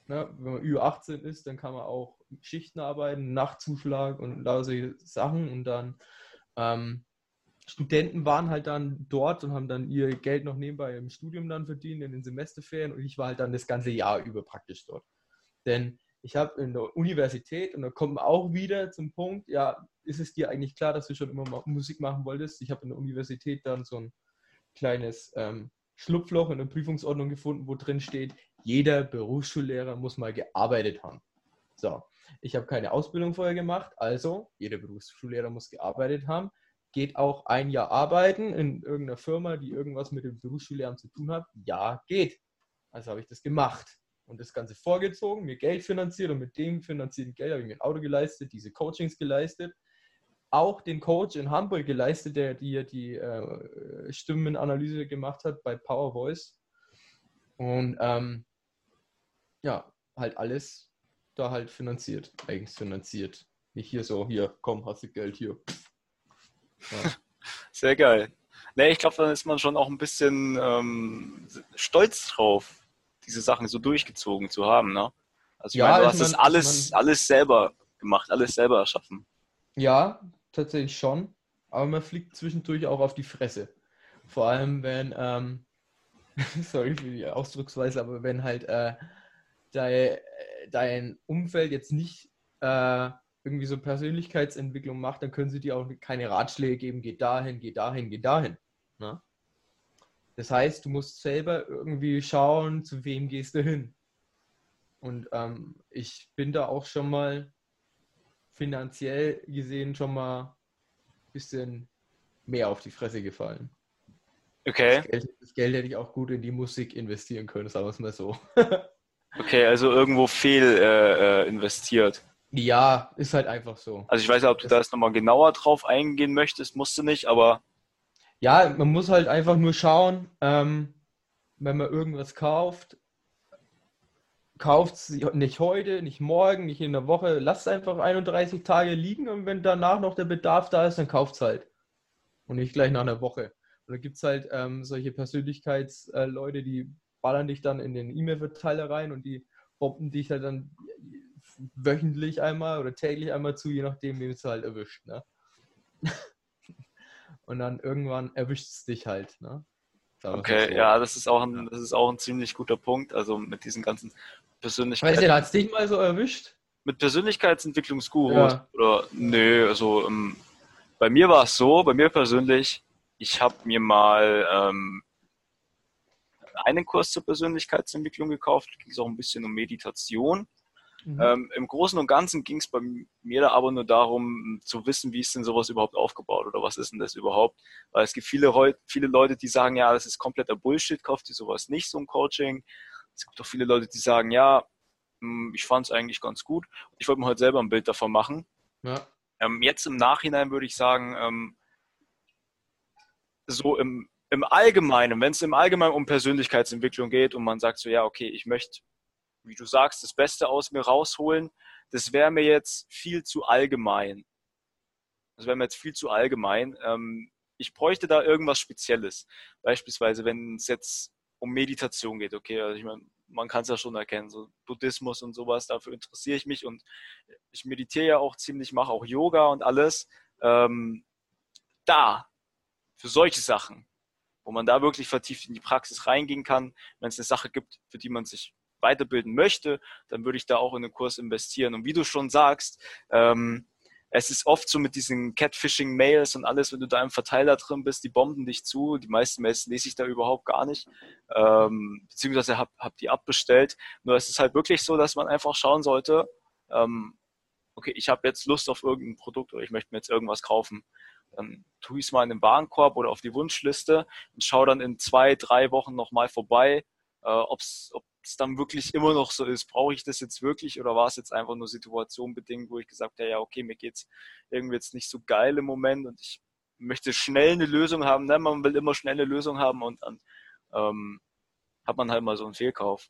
Ne? Wenn man über 18 ist, dann kann man auch Schichten arbeiten, Nachtzuschlag und da solche Sachen. Und dann ähm, Studenten waren halt dann dort und haben dann ihr Geld noch nebenbei im Studium dann verdient, in den Semesterferien. Und ich war halt dann das ganze Jahr über praktisch dort. Denn ich habe in der Universität, und da kommt man auch wieder zum Punkt, ja, ist es dir eigentlich klar, dass du schon immer Musik machen wolltest? Ich habe in der Universität dann so ein kleines ähm, Schlupfloch in der Prüfungsordnung gefunden, wo drin steht, jeder Berufsschullehrer muss mal gearbeitet haben. So, ich habe keine Ausbildung vorher gemacht, also jeder Berufsschullehrer muss gearbeitet haben. Geht auch ein Jahr arbeiten in irgendeiner Firma, die irgendwas mit dem Berufsschullehrern zu tun hat? Ja, geht. Also habe ich das gemacht und das Ganze vorgezogen, mir Geld finanziert und mit dem finanzierten Geld habe ich mir ein Auto geleistet, diese Coachings geleistet, auch den Coach in Hamburg geleistet, der die, die äh, Stimmenanalyse gemacht hat bei Power Voice. Und ähm, ja, halt alles da halt finanziert, eigens finanziert. Nicht hier so, hier, komm, hast du Geld hier. Ja. (laughs) Sehr geil. Ne, ich glaube, dann ist man schon auch ein bisschen ähm, stolz drauf, diese Sachen so durchgezogen zu haben, ne? Also ja, meine, du hast das alles, man, alles selber gemacht, alles selber erschaffen. Ja, tatsächlich schon. Aber man fliegt zwischendurch auch auf die Fresse. Vor allem, wenn, ähm, (laughs) sorry für die Ausdrucksweise, aber wenn halt äh, dein, dein Umfeld jetzt nicht äh, irgendwie so Persönlichkeitsentwicklung macht, dann können sie dir auch keine Ratschläge geben, geh dahin, geh dahin, geh dahin. Ne? Das heißt, du musst selber irgendwie schauen, zu wem gehst du hin. Und ähm, ich bin da auch schon mal finanziell gesehen schon mal ein bisschen mehr auf die Fresse gefallen. Okay. Das Geld, das Geld hätte ich auch gut in die Musik investieren können, sagen wir es mal so. (laughs) Okay, also irgendwo fehl äh, äh, investiert. Ja, ist halt einfach so. Also ich weiß ja, ob du da jetzt nochmal genauer drauf eingehen möchtest, musst du nicht, aber. Ja, man muss halt einfach nur schauen, ähm, wenn man irgendwas kauft, kauft es nicht heute, nicht morgen, nicht in der Woche, lasst es einfach 31 Tage liegen und wenn danach noch der Bedarf da ist, dann kauft es halt. Und nicht gleich nach einer Woche. Und da gibt es halt ähm, solche Persönlichkeitsleute, äh, die ballern dich dann in den E-Mail-Verteiler rein und die bomben dich halt dann wöchentlich einmal oder täglich einmal zu, je nachdem, wem es halt erwischt. Ne? (laughs) und dann irgendwann erwischt es dich halt. Ne? Okay, so. ja, das ist, auch ein, das ist auch ein ziemlich guter Punkt. Also mit diesen ganzen Persönlichkeiten. Weißt du, hat es dich mal so erwischt? Mit Persönlichkeitsentwicklungsgurus? Ja. Oder nö, also ähm, bei mir war es so, bei mir persönlich, ich habe mir mal ähm, einen Kurs zur Persönlichkeitsentwicklung gekauft, ging es auch ein bisschen um Meditation. Mhm. Ähm, Im Großen und Ganzen ging es bei mir da aber nur darum, zu wissen, wie ist denn sowas überhaupt aufgebaut oder was ist denn das überhaupt? Weil es gibt viele, viele Leute, die sagen, ja, das ist kompletter Bullshit, kauft dir sowas nicht, so ein Coaching. Es gibt auch viele Leute, die sagen, ja, hm, ich fand es eigentlich ganz gut. Ich wollte mir heute selber ein Bild davon machen. Ja. Ähm, jetzt im Nachhinein würde ich sagen, ähm, so im, im Allgemeinen, wenn es im Allgemeinen um Persönlichkeitsentwicklung geht und man sagt so, ja, okay, ich möchte wie du sagst, das Beste aus mir rausholen, das wäre mir jetzt viel zu allgemein. Das wäre mir jetzt viel zu allgemein. Ähm, ich bräuchte da irgendwas Spezielles. Beispielsweise, wenn es jetzt um Meditation geht, okay, also ich meine, man kann es ja schon erkennen, so Buddhismus und sowas, dafür interessiere ich mich und ich meditiere ja auch ziemlich, mache auch Yoga und alles. Ähm, da, für solche Sachen, wo man da wirklich vertieft in die Praxis reingehen kann, wenn es eine Sache gibt, für die man sich weiterbilden möchte, dann würde ich da auch in den Kurs investieren. Und wie du schon sagst, ähm, es ist oft so mit diesen Catfishing-Mails und alles, wenn du da im Verteiler drin bist, die bomben dich zu. Die meisten Mails lese ich da überhaupt gar nicht, ähm, beziehungsweise habe hab die abbestellt. Nur es ist halt wirklich so, dass man einfach schauen sollte, ähm, okay, ich habe jetzt Lust auf irgendein Produkt oder ich möchte mir jetzt irgendwas kaufen. Dann tue ich es mal in den Warenkorb oder auf die Wunschliste und schaue dann in zwei, drei Wochen nochmal vorbei, äh, ob's, ob es dann wirklich immer noch so ist, brauche ich das jetzt wirklich oder war es jetzt einfach nur situationbedingt, wo ich gesagt habe, ja, okay, mir geht es irgendwie jetzt nicht so geil im Moment und ich möchte schnell eine Lösung haben. Ne? Man will immer schnell eine Lösung haben und dann ähm, hat man halt mal so einen Fehlkauf.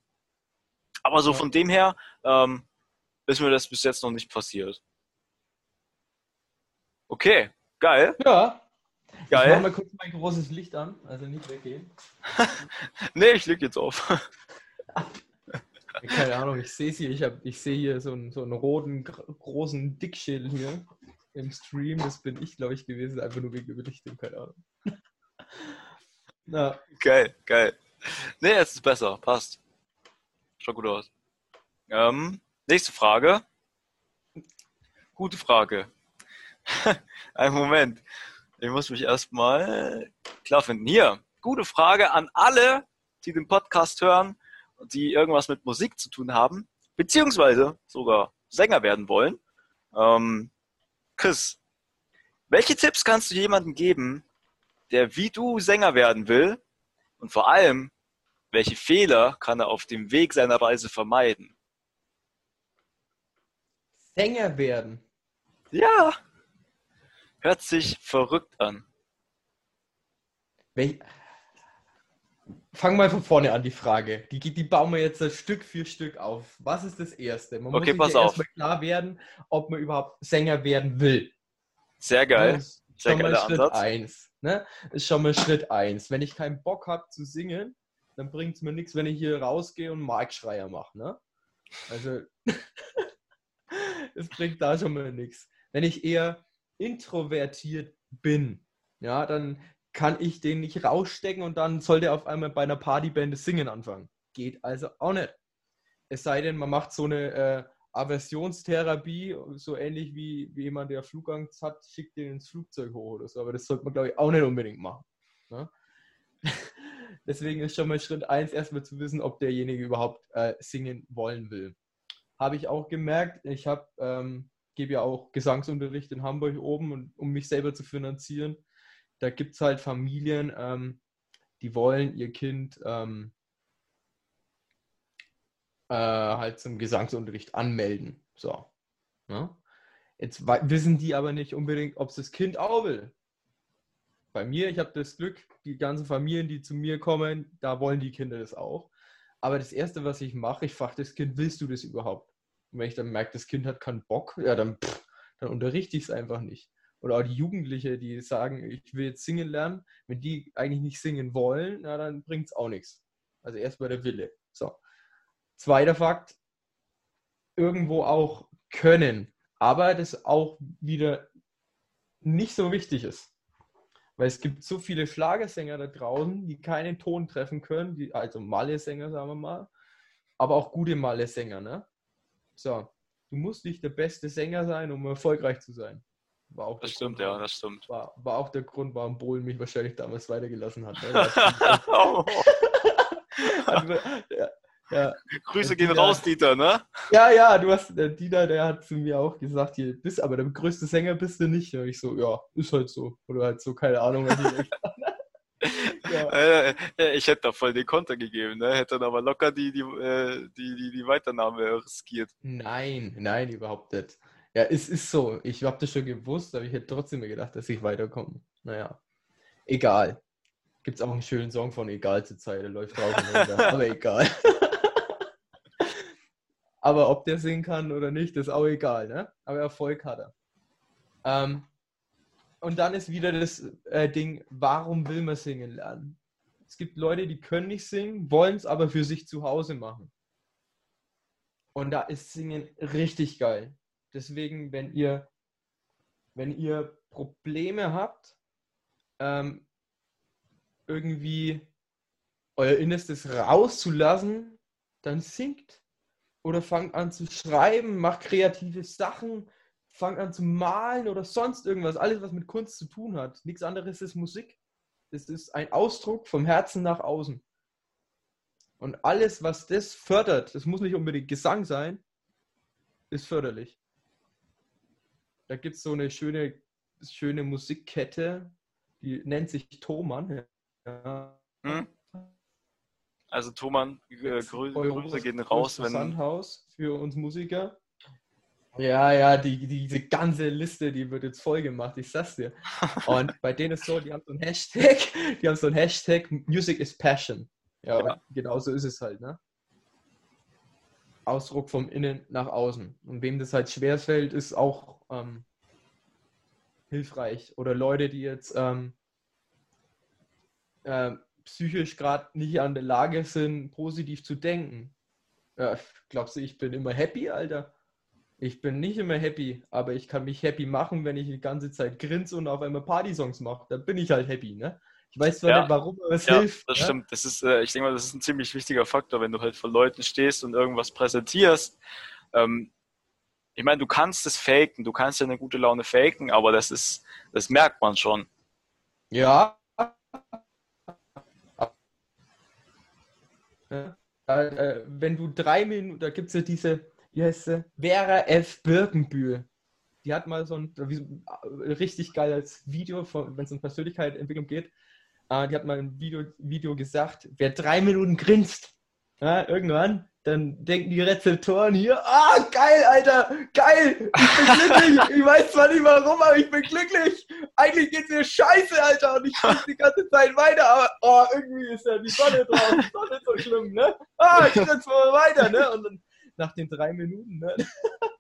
Aber so von dem her ähm, ist mir das bis jetzt noch nicht passiert. Okay, geil. Ja. Geil. Ich mach mal kurz mein großes Licht an, also nicht weggehen. (laughs) nee, ich leg jetzt auf. (laughs) Keine Ahnung, ich sehe hier. Ich, ich sehe hier so einen, so einen roten, großen Dickschädel hier im Stream. Das bin ich, glaube ich, gewesen. Einfach nur wegen Überlichtung, keine Ahnung. (laughs) Na. Geil, geil. Nee, jetzt ist besser. Passt. Schaut gut aus. Ähm, nächste Frage. Gute Frage. (laughs) Ein Moment. Ich muss mich erstmal klar finden. Hier, gute Frage an alle, die den Podcast hören die irgendwas mit Musik zu tun haben, beziehungsweise sogar Sänger werden wollen. Ähm, Chris, welche Tipps kannst du jemandem geben, der wie du Sänger werden will? Und vor allem, welche Fehler kann er auf dem Weg seiner Reise vermeiden? Sänger werden. Ja. Hört sich verrückt an. Welch, Fangen wir von vorne an, die Frage. Die, die bauen wir jetzt Stück für Stück auf. Was ist das Erste? Man okay, muss sich ja erstmal klar werden, ob man überhaupt Sänger werden will. Sehr geil. Das ist Sehr schon mal Schritt 1. Ne? Das ist schon mal Schritt 1. Wenn ich keinen Bock habe zu singen, dann bringt es mir nichts, wenn ich hier rausgehe und Markschreier mache. Ne? Also, (laughs) es bringt da schon mal nichts. Wenn ich eher introvertiert bin, ja, dann kann ich den nicht rausstecken und dann soll der auf einmal bei einer Partyband Singen anfangen. Geht also auch nicht. Es sei denn, man macht so eine äh, Aversionstherapie, so ähnlich wie, wie jemand, der Flugangst hat, schickt den ins Flugzeug hoch oder so. Aber das sollte man, glaube ich, auch nicht unbedingt machen. Ne? (laughs) Deswegen ist schon mal Schritt 1 erstmal zu wissen, ob derjenige überhaupt äh, singen wollen will. Habe ich auch gemerkt, ich habe, ähm, gebe ja auch Gesangsunterricht in Hamburg oben, um mich selber zu finanzieren da gibt es halt Familien, ähm, die wollen ihr Kind ähm, äh, halt zum Gesangsunterricht anmelden. So. Ne? Jetzt wissen die aber nicht unbedingt, ob es das Kind auch will. Bei mir, ich habe das Glück, die ganzen Familien, die zu mir kommen, da wollen die Kinder das auch. Aber das Erste, was ich mache, ich frage das Kind, willst du das überhaupt? Und wenn ich dann merke, das Kind hat keinen Bock, ja, dann, pff, dann unterrichte ich es einfach nicht oder auch die Jugendliche, die sagen, ich will jetzt singen lernen, wenn die eigentlich nicht singen wollen, na, dann bringt es auch nichts. Also erst bei der Wille. So. Zweiter Fakt, irgendwo auch können, aber das auch wieder nicht so wichtig ist. Weil es gibt so viele Schlagersänger da draußen, die keinen Ton treffen können, die, also Malle-Sänger, sagen wir mal, aber auch gute Malle-Sänger, ne? So, du musst nicht der beste Sänger sein, um erfolgreich zu sein. War auch das stimmt, Grund, ja, das stimmt. War, war auch der Grund, warum Bohlen mich wahrscheinlich damals weitergelassen hat. Ne? (laughs) (laughs) also, ja, ja. Grüße gehen raus, Dieter, ne? Ja, ja, du hast, der Dieter, der hat zu mir auch gesagt, hier, bist aber der größte Sänger bist du nicht. Und ich so, ja, ist halt so. Oder halt so, keine Ahnung, was ich (laughs) ja. äh, ich hätte da voll den Konter gegeben, ne? Hätte dann aber locker die, die, äh, die, die, die Weiternahme riskiert. Nein, nein, überhaupt nicht. Ja, es ist so. Ich habe das schon gewusst, aber ich hätte trotzdem mir gedacht, dass ich weiterkomme. Naja, egal. Gibt es auch einen schönen Song von Egal zur Zeit, der läuft drauf. (laughs) aber egal. (laughs) Aber ob der singen kann oder nicht, ist auch egal, ne? Aber Erfolg hat er. Ähm, und dann ist wieder das äh, Ding, warum will man singen lernen? Es gibt Leute, die können nicht singen, wollen es aber für sich zu Hause machen. Und da ist Singen richtig geil. Deswegen, wenn ihr, wenn ihr Probleme habt, ähm, irgendwie euer Innerstes rauszulassen, dann singt. Oder fangt an zu schreiben, macht kreative Sachen, fangt an zu malen oder sonst irgendwas. Alles, was mit Kunst zu tun hat. Nichts anderes ist Musik. Es ist ein Ausdruck vom Herzen nach außen. Und alles, was das fördert, das muss nicht unbedingt Gesang sein, ist förderlich. Da gibt es so eine schöne, schöne Musikkette, die nennt sich Thomann. Ja. Hm? Also Thomann, äh, Grü Grüße gehen raus, wenn... Sandhaus für uns Musiker. Ja, ja, die, die, diese ganze Liste, die wird jetzt voll gemacht, ich sag's dir. (laughs) Und bei denen ist so, die haben so ein Hashtag, (laughs) die haben so ein Hashtag Music is Passion. Ja, ja. genau so ist es halt, ne? Ausdruck vom Innen nach außen. Und wem das halt schwerfällt, ist auch ähm, hilfreich. Oder Leute, die jetzt ähm, äh, psychisch gerade nicht an der Lage sind, positiv zu denken. Ja, glaubst du, ich bin immer happy, Alter? Ich bin nicht immer happy, aber ich kann mich happy machen, wenn ich die ganze Zeit grinse und auf einmal Party-Songs mache. Dann bin ich halt happy, ne? Ich weiß zwar ja. nicht, warum, aber es ja, hilft. Das ja? stimmt. Das ist, äh, ich denke mal, das ist ein ziemlich wichtiger Faktor, wenn du halt vor Leuten stehst und irgendwas präsentierst. Ähm, ich meine, du kannst es faken, du kannst ja eine gute Laune faken, aber das ist, das merkt man schon. Ja. Äh, wenn du drei Minuten, da gibt es ja diese, wie heißt sie? Vera F. Birkenbühl. Die hat mal so ein, ein richtig geiles Video, wenn es um Persönlichkeitsentwicklung geht. Äh, die hat mal im Video, Video gesagt, wer drei Minuten grinst, ja, irgendwann, dann denken die Rezeptoren hier, ah, geil, Alter, geil, ich bin glücklich, ich weiß zwar nicht warum, aber ich bin glücklich. Eigentlich geht's mir scheiße, Alter, und ich grinse die ganze Zeit weiter, aber oh, irgendwie ist ja die Sonne drauf, die Sonne ist so schlimm, ne? Ah, ich grinse mal weiter, ne? Und dann nach den drei Minuten, ne? (laughs)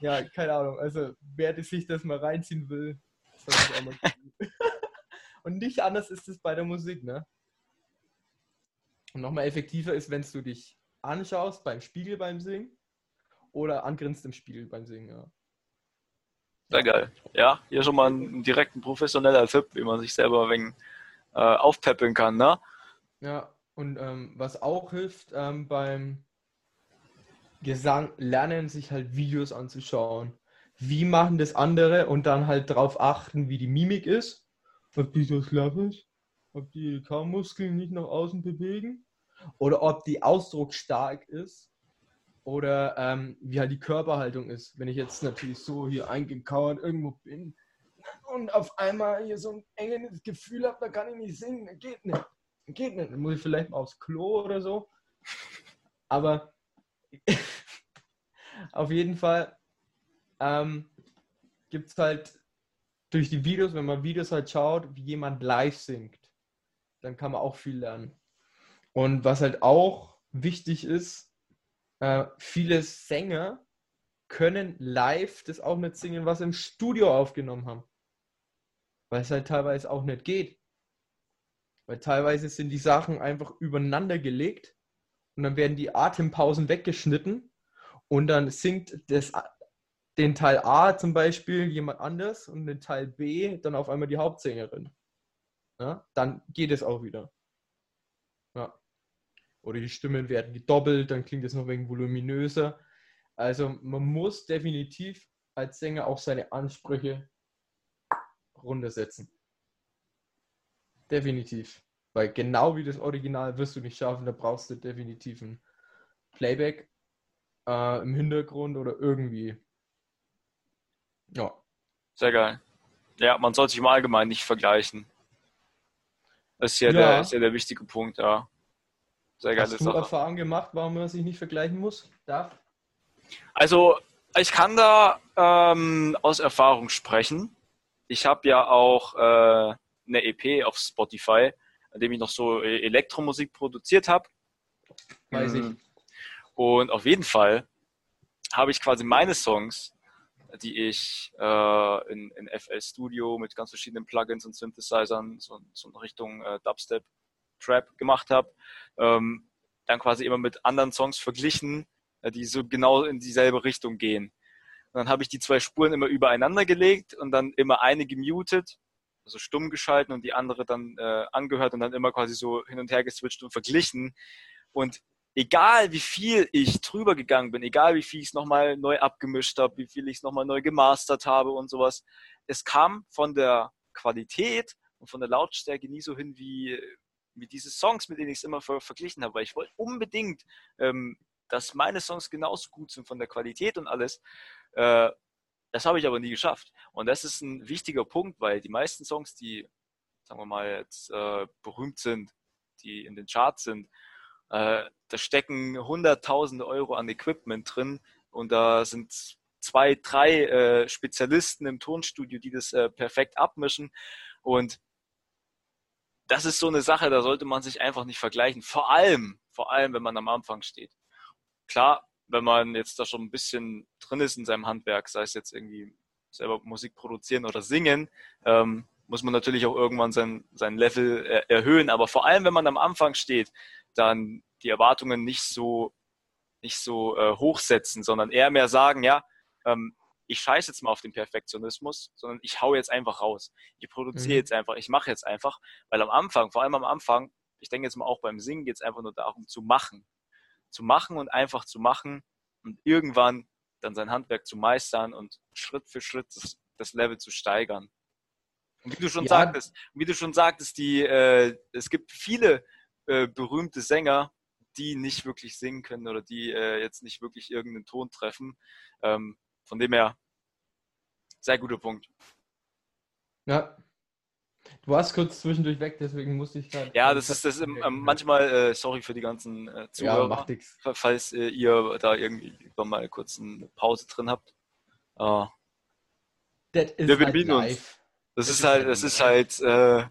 ja, keine Ahnung, also wer sich das mal reinziehen will, soll ich auch mal (laughs) Und nicht anders ist es bei der Musik, ne? Und nochmal effektiver ist, wenn du dich anschaust beim Spiegel beim Singen oder angrinst im Spiegel beim Singen, ja. Sehr geil. Ja, hier schon mal ein direkten professioneller Tipp, wie man sich selber ein wenig äh, aufpeppeln kann, ne? Ja, und ähm, was auch hilft ähm, beim Gesang, lernen sich halt Videos anzuschauen. Wie machen das andere und dann halt darauf achten, wie die Mimik ist ob die so schlaff ist, ob die Kaummuskeln nicht nach außen bewegen oder ob die Ausdruck stark ist oder ähm, wie halt die Körperhaltung ist. Wenn ich jetzt natürlich so hier eingekauert irgendwo bin und auf einmal hier so ein enges Gefühl habe, da kann ich nicht singen, das geht nicht. Das geht nicht. Dann muss ich vielleicht mal aufs Klo oder so. Aber (laughs) auf jeden Fall ähm, gibt es halt durch die Videos, wenn man Videos halt schaut, wie jemand live singt, dann kann man auch viel lernen. Und was halt auch wichtig ist, äh, viele Sänger können live das auch nicht singen, was sie im Studio aufgenommen haben. Weil es halt teilweise auch nicht geht. Weil teilweise sind die Sachen einfach übereinander gelegt und dann werden die Atempausen weggeschnitten und dann singt das den Teil A zum Beispiel jemand anders und den Teil B dann auf einmal die Hauptsängerin. Ja, dann geht es auch wieder. Ja. Oder die Stimmen werden gedoppelt, dann klingt es noch wenig voluminöser. Also man muss definitiv als Sänger auch seine Ansprüche runtersetzen. Definitiv. Weil genau wie das Original wirst du nicht schaffen, da brauchst du definitiv ein Playback äh, im Hintergrund oder irgendwie. Ja. Sehr geil. Ja, man soll sich im Allgemeinen nicht vergleichen. Das ist ja, ja. Der, ist ja der wichtige Punkt, ja. Sehr geile Hast du Sache. Erfahrung gemacht, warum man sich nicht vergleichen muss? Darf? Also, ich kann da ähm, aus Erfahrung sprechen. Ich habe ja auch äh, eine EP auf Spotify, an dem ich noch so e-, Elektromusik produziert habe. Weiß ich. Mhm. Und auf jeden Fall habe ich quasi meine Songs, die ich äh, in, in FL Studio mit ganz verschiedenen Plugins und Synthesizern so, so in Richtung äh, Dubstep, Trap gemacht habe, ähm, dann quasi immer mit anderen Songs verglichen, äh, die so genau in dieselbe Richtung gehen. Und dann habe ich die zwei Spuren immer übereinander gelegt und dann immer eine gemutet, also stumm geschalten und die andere dann äh, angehört und dann immer quasi so hin und her geswitcht und verglichen. Und egal wie viel ich drüber gegangen bin, egal wie viel ich es nochmal neu abgemischt habe, wie viel ich es nochmal neu gemastert habe und sowas, es kam von der Qualität und von der Lautstärke nie so hin wie, wie diese Songs, mit denen ich es immer ver verglichen habe, weil ich wollte unbedingt, ähm, dass meine Songs genauso gut sind von der Qualität und alles. Äh, das habe ich aber nie geschafft. Und das ist ein wichtiger Punkt, weil die meisten Songs, die, sagen wir mal, jetzt äh, berühmt sind, die in den Charts sind, äh, da stecken hunderttausende Euro an Equipment drin und da sind zwei, drei äh, Spezialisten im Tonstudio, die das äh, perfekt abmischen. Und das ist so eine Sache, da sollte man sich einfach nicht vergleichen. Vor allem, vor allem, wenn man am Anfang steht. Klar, wenn man jetzt da schon ein bisschen drin ist in seinem Handwerk, sei es jetzt irgendwie selber Musik produzieren oder singen, ähm, muss man natürlich auch irgendwann sein, sein Level er erhöhen. Aber vor allem, wenn man am Anfang steht, dann die Erwartungen nicht so, nicht so äh, hochsetzen, sondern eher mehr sagen, ja, ähm, ich scheiße jetzt mal auf den Perfektionismus, sondern ich hau jetzt einfach raus. Ich produziere mhm. jetzt einfach, ich mache jetzt einfach, weil am Anfang, vor allem am Anfang, ich denke jetzt mal auch beim Singen geht es einfach nur darum zu machen. Zu machen und einfach zu machen und irgendwann dann sein Handwerk zu meistern und Schritt für Schritt das, das Level zu steigern. Und wie du schon ja. sagtest, wie du schon sagtest, die, äh, es gibt viele äh, berühmte Sänger, die nicht wirklich singen können oder die äh, jetzt nicht wirklich irgendeinen Ton treffen. Ähm, von dem her, sehr guter Punkt. Ja. Du warst kurz zwischendurch weg, deswegen musste ich gerade. Ja, das ist das im, ähm, manchmal, äh, sorry für die ganzen äh, Zuhörer, ja, macht nix. falls äh, ihr da irgendwie mal kurz eine Pause drin habt. Uh, wir bemühen halt uns. Das, das ist halt, das ist halt äh,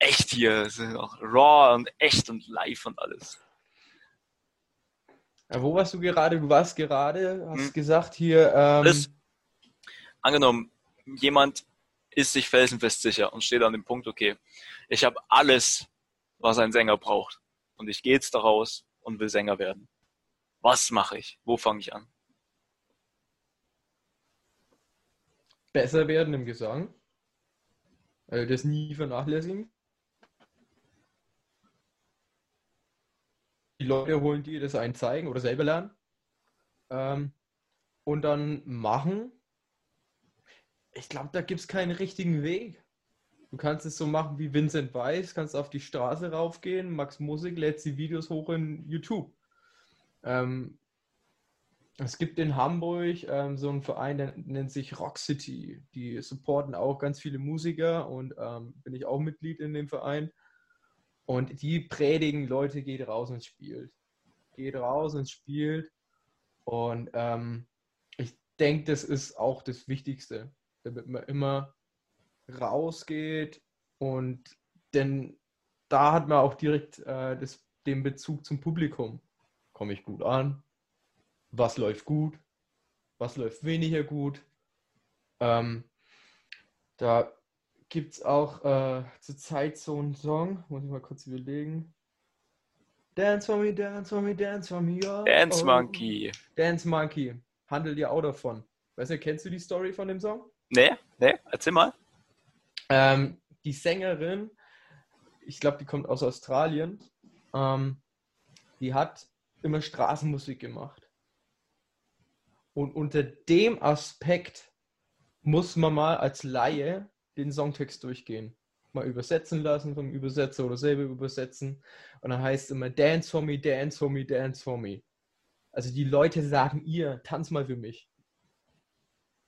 echt hier. Es ist auch raw und echt und live und alles. Ja, wo warst du gerade? Du warst gerade, hast hm. gesagt hier. Ähm, angenommen, jemand ist sich felsenfest sicher und steht an dem Punkt, okay, ich habe alles, was ein Sänger braucht. Und ich gehe jetzt daraus und will Sänger werden. Was mache ich? Wo fange ich an? Besser werden im Gesang. Also das nie vernachlässigen. die Leute holen, die das einen zeigen oder selber lernen. Ähm, und dann machen. Ich glaube, da gibt es keinen richtigen Weg. Du kannst es so machen wie Vincent Weiss, kannst auf die Straße raufgehen, Max Musik lädt die Videos hoch in YouTube. Ähm, es gibt in Hamburg ähm, so einen Verein, der nennt sich Rock City. Die supporten auch ganz viele Musiker und ähm, bin ich auch Mitglied in dem Verein. Und die predigen, Leute, geht raus und spielt. Geht raus und spielt. Und ähm, ich denke, das ist auch das Wichtigste, damit man immer rausgeht und denn da hat man auch direkt äh, das, den Bezug zum Publikum. Komme ich gut an? Was läuft gut? Was läuft weniger gut? Ähm, da gibt es auch äh, zurzeit so einen Song, muss ich mal kurz überlegen. Dance for me, dance for me, dance for me. Oh, dance oh. Monkey. Dance Monkey. Handelt ja auch davon. Weißt du, kennst du die Story von dem Song? Nee, nee, erzähl mal. Ähm, die Sängerin, ich glaube, die kommt aus Australien, ähm, die hat immer Straßenmusik gemacht. Und unter dem Aspekt muss man mal als Laie den Songtext durchgehen. Mal übersetzen lassen vom Übersetzer oder selber übersetzen. Und dann heißt es immer Dance for me, dance for me, dance for me. Also die Leute sagen ihr, tanz mal für mich.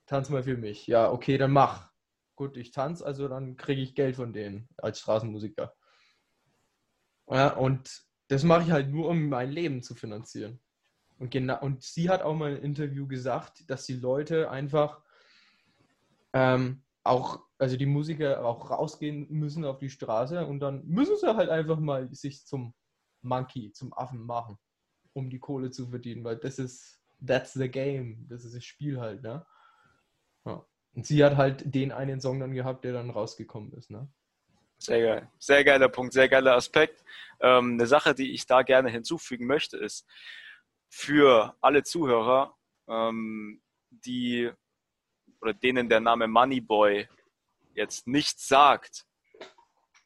Tanz mal für mich. Ja, okay, dann mach. Gut, ich tanze, also dann kriege ich Geld von denen als Straßenmusiker. Ja, und das mache ich halt nur, um mein Leben zu finanzieren. Und, genau, und sie hat auch mal im Interview gesagt, dass die Leute einfach ähm, auch, also die Musiker auch rausgehen müssen auf die Straße und dann müssen sie halt einfach mal sich zum Monkey, zum Affen machen. um die Kohle zu verdienen, weil das ist, that's the game, das ist das Spiel halt, ne? Ja. Und sie hat halt den einen Song dann gehabt, der dann rausgekommen ist, ne? Sehr geil. Sehr geiler Punkt, sehr geiler Aspekt. Ähm, eine Sache, die ich da gerne hinzufügen möchte, ist für alle Zuhörer, ähm, die oder denen der Name Moneyboy jetzt nichts sagt.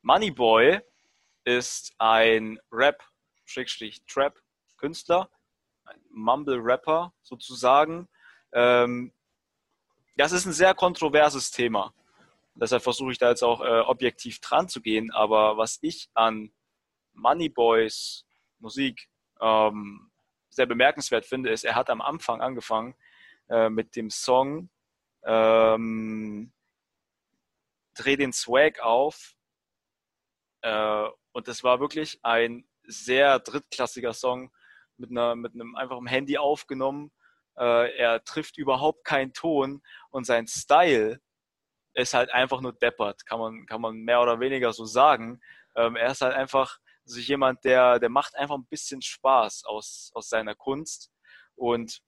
Moneyboy ist ein Rap-Trap-Künstler, ein Mumble-Rapper sozusagen. Ähm, das ist ein sehr kontroverses Thema. Deshalb versuche ich da jetzt auch äh, objektiv dran zu gehen. Aber was ich an Moneyboys Musik ähm, sehr bemerkenswert finde, ist, er hat am Anfang angefangen äh, mit dem Song ähm, Dreh den Swag auf. Äh, und das war wirklich ein sehr drittklassiger Song mit, einer, mit einem einfachen Handy aufgenommen. Äh, er trifft überhaupt keinen Ton und sein Style ist halt einfach nur deppert, kann man, kann man mehr oder weniger so sagen. Ähm, er ist halt einfach so jemand, der, der macht einfach ein bisschen Spaß aus, aus seiner Kunst und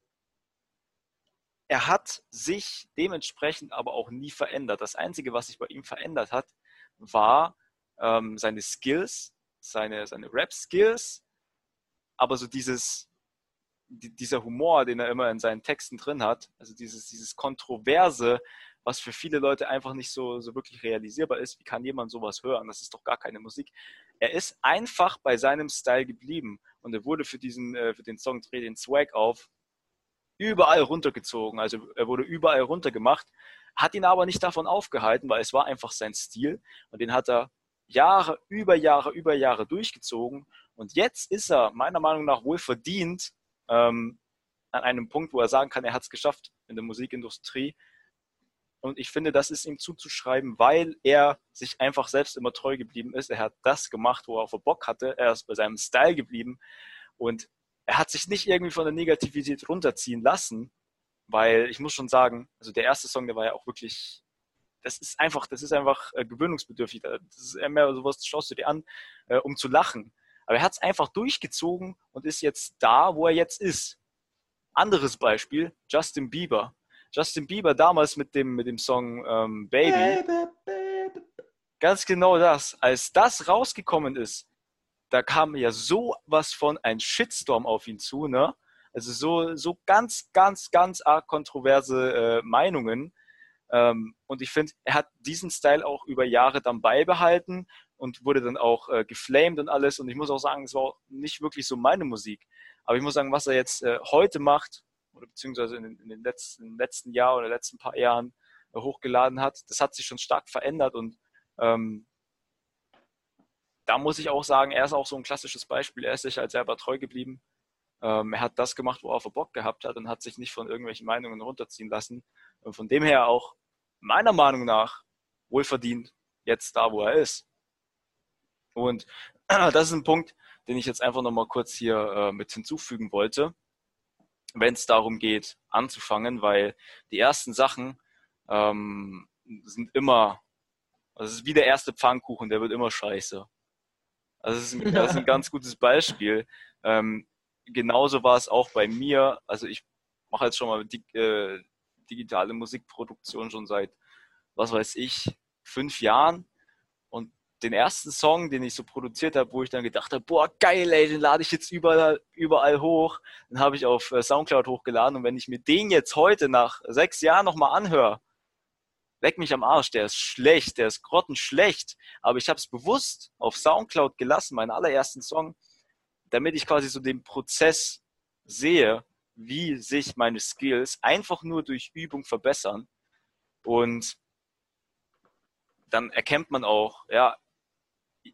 er hat sich dementsprechend aber auch nie verändert. Das Einzige, was sich bei ihm verändert hat, war ähm, seine Skills, seine, seine Rap-Skills, aber so dieses, die, dieser Humor, den er immer in seinen Texten drin hat, also dieses, dieses Kontroverse, was für viele Leute einfach nicht so, so wirklich realisierbar ist. Wie kann jemand sowas hören? Das ist doch gar keine Musik. Er ist einfach bei seinem Style geblieben und er wurde für diesen, äh, für den Song Dreh den Swag auf überall runtergezogen. Also er wurde überall runtergemacht, hat ihn aber nicht davon aufgehalten, weil es war einfach sein Stil und den hat er Jahre, über Jahre, über Jahre durchgezogen. Und jetzt ist er meiner Meinung nach wohl verdient ähm, an einem Punkt, wo er sagen kann, er hat es geschafft in der Musikindustrie. Und ich finde, das ist ihm zuzuschreiben, weil er sich einfach selbst immer treu geblieben ist. Er hat das gemacht, wo er auf Bock hatte. Er ist bei seinem Style geblieben. Und er hat sich nicht irgendwie von der Negativität runterziehen lassen, weil ich muss schon sagen, also der erste Song, der war ja auch wirklich, das ist einfach, das ist einfach äh, gewöhnungsbedürftig. Das ist mehr sowas, schaust du dir an, äh, um zu lachen. Aber er hat es einfach durchgezogen und ist jetzt da, wo er jetzt ist. Anderes Beispiel, Justin Bieber. Justin Bieber damals mit dem, mit dem Song ähm, Baby. Baby, Baby. Ganz genau das. Als das rausgekommen ist, da kam ja so was von ein Shitstorm auf ihn zu, ne? Also so, so ganz, ganz, ganz arg kontroverse äh, Meinungen. Ähm, und ich finde, er hat diesen Style auch über Jahre dann beibehalten und wurde dann auch äh, geflamed und alles. Und ich muss auch sagen, es war nicht wirklich so meine Musik. Aber ich muss sagen, was er jetzt äh, heute macht, oder beziehungsweise in, in den letzten, letzten Jahr oder letzten paar Jahren äh, hochgeladen hat, das hat sich schon stark verändert und ähm, da muss ich auch sagen, er ist auch so ein klassisches Beispiel. Er ist sich halt selber treu geblieben. Ähm, er hat das gemacht, worauf er Bock gehabt hat und hat sich nicht von irgendwelchen Meinungen runterziehen lassen. Und von dem her auch meiner Meinung nach wohlverdient jetzt da, wo er ist. Und (clears throat) das ist ein Punkt, den ich jetzt einfach nochmal kurz hier äh, mit hinzufügen wollte wenn es darum geht, anzufangen, weil die ersten Sachen ähm, sind immer, also es ist wie der erste Pfannkuchen, der wird immer scheiße. Also das ist, ein, das ist ein (laughs) ganz gutes Beispiel. Ähm, genauso war es auch bei mir. Also ich mache jetzt schon mal die, äh, digitale Musikproduktion schon seit, was weiß ich, fünf Jahren den ersten Song, den ich so produziert habe, wo ich dann gedacht habe, boah, geil, ey, den lade ich jetzt überall, überall hoch. Den habe ich auf äh, Soundcloud hochgeladen und wenn ich mir den jetzt heute nach sechs Jahren nochmal anhöre, leck mich am Arsch, der ist schlecht, der ist grottenschlecht. Aber ich habe es bewusst auf Soundcloud gelassen, meinen allerersten Song, damit ich quasi so den Prozess sehe, wie sich meine Skills einfach nur durch Übung verbessern. Und dann erkennt man auch, ja,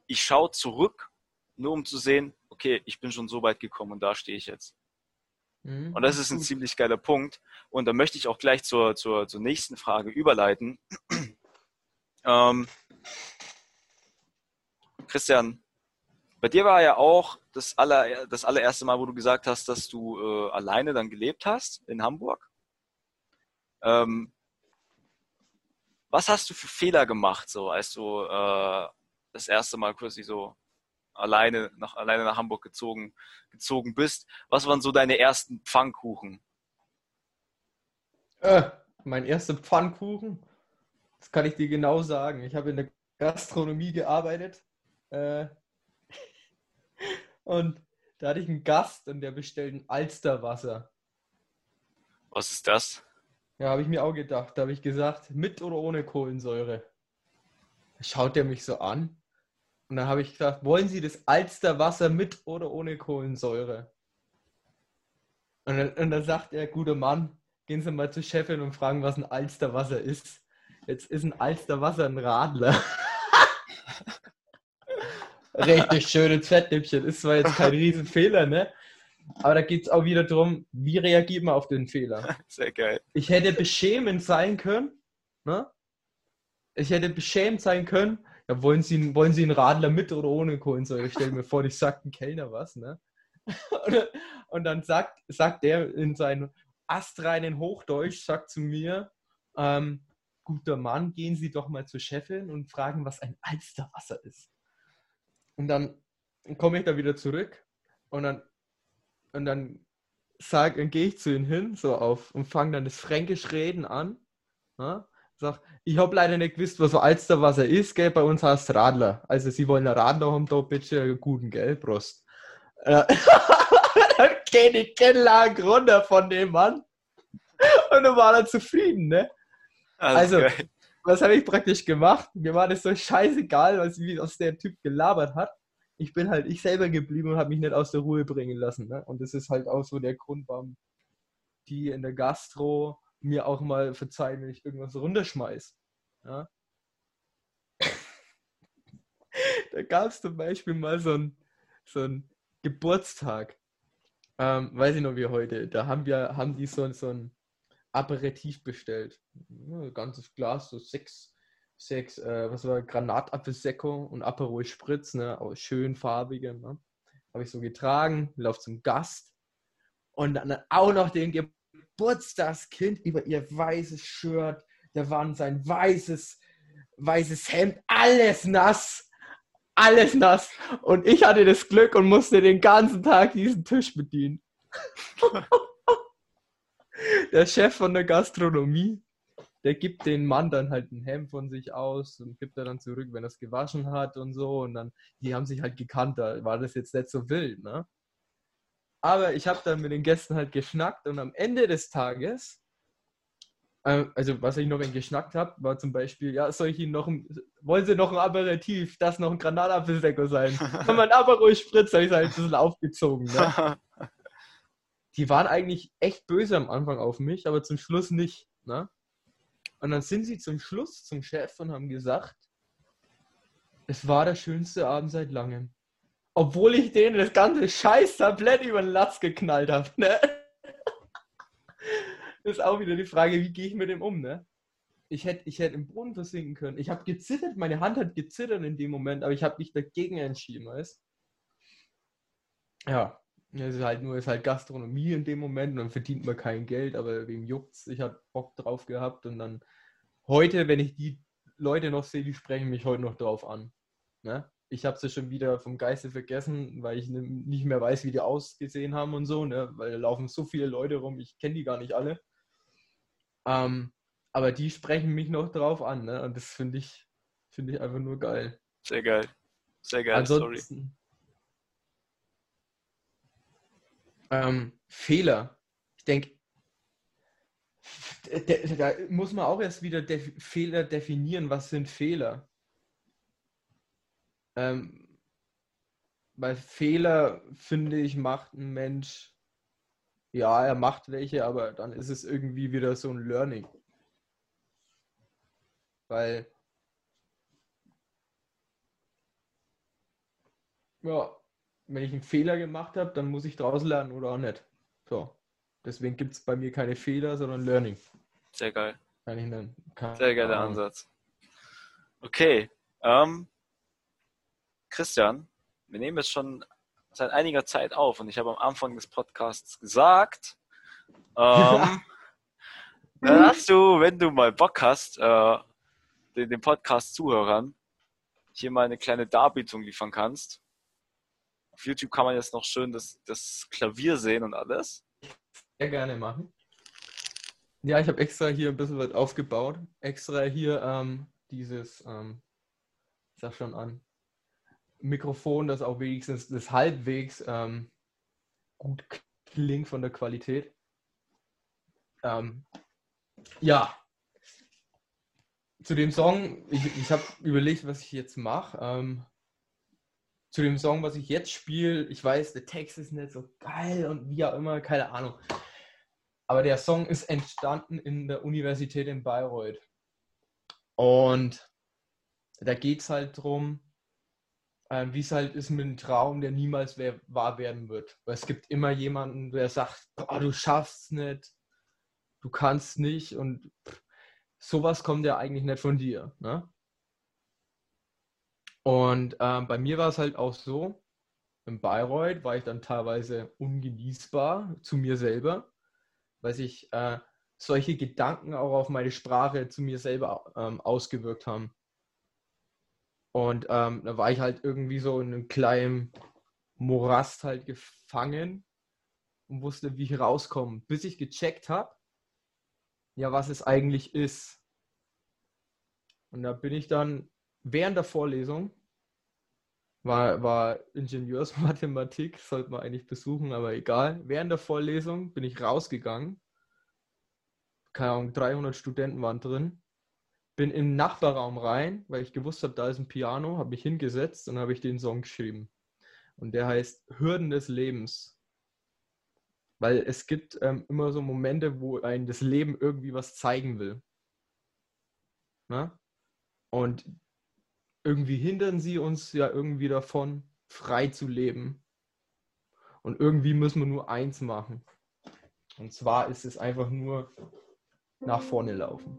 ich schaue zurück, nur um zu sehen, okay, ich bin schon so weit gekommen und da stehe ich jetzt. Mhm. Und das ist ein ziemlich geiler Punkt. Und da möchte ich auch gleich zur, zur, zur nächsten Frage überleiten. (clears throat) ähm, Christian, bei dir war ja auch das, aller, das allererste Mal, wo du gesagt hast, dass du äh, alleine dann gelebt hast in Hamburg. Ähm, was hast du für Fehler gemacht, so als du äh, das erste Mal quasi so alleine nach, alleine nach Hamburg gezogen, gezogen bist. Was waren so deine ersten Pfannkuchen? Äh, mein erster Pfannkuchen, das kann ich dir genau sagen. Ich habe in der Gastronomie gearbeitet äh, (laughs) und da hatte ich einen Gast und der bestellt ein Alsterwasser. Was ist das? Ja, habe ich mir auch gedacht. Da habe ich gesagt, mit oder ohne Kohlensäure. Schaut er mich so an und dann habe ich gesagt, wollen Sie das Alsterwasser mit oder ohne Kohlensäure? Und dann, und dann sagt er, guter Mann, gehen Sie mal zur Chefin und fragen, was ein Alsterwasser ist. Jetzt ist ein Alsterwasser ein Radler. (laughs) Richtig schönes Fettnäpfchen. Ist zwar jetzt kein Riesenfehler, ne? Aber da geht es auch wieder darum, wie reagiert man auf den Fehler. Sehr geil. Ich hätte beschämend sein können, ne? Ich hätte beschämt sein können, ja, wollen Sie, wollen Sie einen Radler mit oder ohne Kohlensäure? Ich stelle mir vor, ich sagt ein Kellner was, ne? (laughs) Und, dann sagt, sagt er in seinem astreinen Hochdeutsch, sagt zu mir, ähm, guter Mann, gehen Sie doch mal zur Chefin und fragen, was ein Alsterwasser ist. Und dann komme ich da wieder zurück und dann, und dann, sag, gehe ich zu ihm hin, so auf, und fange dann das fränkisch Reden an. Ja? Sag, ich habe leider nicht gewusst, was so Alsterwasser ist, gell? bei uns heißt Radler. Also Sie wollen einen Radler haben, da bitte einen guten, gell, Prost. Äh, (laughs) dann geht die Kinnlage runter von dem Mann. Und dann war er zufrieden, ne? Also, geil. was habe ich praktisch gemacht? Mir war das so scheißegal, was, wie, was der Typ gelabert hat. Ich bin halt ich selber geblieben und habe mich nicht aus der Ruhe bringen lassen. Ne? Und das ist halt auch so der Grund, warum die in der Gastro mir auch mal verzeihen, wenn ich irgendwas runterschmeiß. Ja? (laughs) da gab es zum Beispiel mal so einen so Geburtstag. Ähm, weiß ich noch wie heute. Da haben wir, haben die so, so ein Aperitif bestellt. ein ganzes Glas, so sechs, sechs, äh, was war Granatapfelsecco und Aperol Spritz, ne, auch schön farbige. Ne? Habe ich so getragen, lauf zum Gast und dann auch noch den Geburtstagskind über ihr weißes Shirt, da war sein weißes, weißes Hemd, alles nass, alles nass. Und ich hatte das Glück und musste den ganzen Tag diesen Tisch bedienen. (laughs) der Chef von der Gastronomie, der gibt den Mann dann halt ein Hemd von sich aus und gibt er dann zurück, wenn er es gewaschen hat und so. Und dann, die haben sich halt gekannt, da war das jetzt nicht so wild, ne? Aber ich habe dann mit den Gästen halt geschnackt und am Ende des Tages, äh, also was ich noch geschnackt habe, war zum Beispiel, ja, soll ich Ihnen noch ein, wollen Sie noch ein Aperitif, das noch ein Granatapfelsäcker sein? (laughs) Kann man Aperol Spritz, habe ich halt ein bisschen aufgezogen, ne? (laughs) die waren eigentlich echt böse am Anfang auf mich, aber zum Schluss nicht. Ne? Und dann sind sie zum Schluss zum Chef und haben gesagt, es war der schönste Abend seit langem. Obwohl ich denen das ganze scheiß Tablett über den Latz geknallt habe. Ne? (laughs) Ist auch wieder die Frage, wie gehe ich mit dem um, ne? Ich hätte ich hätt im Boden versinken können. Ich habe gezittert, meine Hand hat gezittert in dem Moment, aber ich habe mich dagegen entschieden, weißt Ja, es ist halt nur, ist halt Gastronomie in dem Moment und dann verdient man kein Geld, aber wem juckt's? Ich habe Bock drauf gehabt und dann heute, wenn ich die Leute noch sehe, die sprechen mich heute noch drauf an. Ne? Ich habe sie schon wieder vom Geiste vergessen, weil ich nicht mehr weiß, wie die ausgesehen haben und so, ne? weil da laufen so viele Leute rum, ich kenne die gar nicht alle. Ähm, aber die sprechen mich noch drauf an, ne? Und das finde ich, finde ich einfach nur geil. Sehr geil. Sehr geil, Ansonsten, sorry. Ähm, Fehler. Ich denke, da muss man auch erst wieder Def Fehler definieren. Was sind Fehler? Ähm, weil Fehler, finde ich, macht ein Mensch, ja, er macht welche, aber dann ist es irgendwie wieder so ein Learning. Weil, ja, wenn ich einen Fehler gemacht habe, dann muss ich daraus lernen oder auch nicht. So. Deswegen gibt es bei mir keine Fehler, sondern Learning. Sehr geil. Kann ich nennen. Kann, Sehr geiler Ansatz. Okay. Ähm, Christian, wir nehmen jetzt schon seit einiger Zeit auf und ich habe am Anfang des Podcasts gesagt, ähm, dass du, wenn du mal Bock hast, äh, den, den Podcast-Zuhörern hier mal eine kleine Darbietung liefern kannst Auf YouTube kann man jetzt noch schön das, das Klavier sehen und alles. Sehr gerne machen. Ja, ich habe extra hier ein bisschen was aufgebaut. Extra hier ähm, dieses, ähm, ich sag schon an, Mikrofon, das auch wenigstens das halbwegs ähm, gut klingt von der Qualität. Ähm, ja, zu dem Song, ich, ich habe überlegt, was ich jetzt mache. Ähm, zu dem Song, was ich jetzt spiele, ich weiß, der Text ist nicht so geil und wie auch immer, keine Ahnung. Aber der Song ist entstanden in der Universität in Bayreuth. Und da geht es halt darum, äh, wie es halt ist mit einem Traum, der niemals wahr werden wird. Weil es gibt immer jemanden, der sagt, oh, du schaffst es nicht, du kannst nicht und pff, sowas kommt ja eigentlich nicht von dir. Ne? Und ähm, bei mir war es halt auch so, in Bayreuth war ich dann teilweise ungenießbar zu mir selber, weil sich äh, solche Gedanken auch auf meine Sprache zu mir selber ähm, ausgewirkt haben. Und ähm, da war ich halt irgendwie so in einem kleinen Morast halt gefangen und wusste, wie ich rauskomme, bis ich gecheckt habe, ja, was es eigentlich ist. Und da bin ich dann während der Vorlesung, war, war Ingenieursmathematik, (laughs) sollte man eigentlich besuchen, aber egal. Während der Vorlesung bin ich rausgegangen. Keine Ahnung, 300 Studenten waren drin. Bin im Nachbarraum rein, weil ich gewusst habe, da ist ein Piano, habe mich hingesetzt und habe ich den Song geschrieben. Und der heißt Hürden des Lebens. Weil es gibt ähm, immer so Momente, wo ein das Leben irgendwie was zeigen will. Na? Und irgendwie hindern sie uns ja irgendwie davon, frei zu leben. Und irgendwie müssen wir nur eins machen. Und zwar ist es einfach nur nach vorne laufen.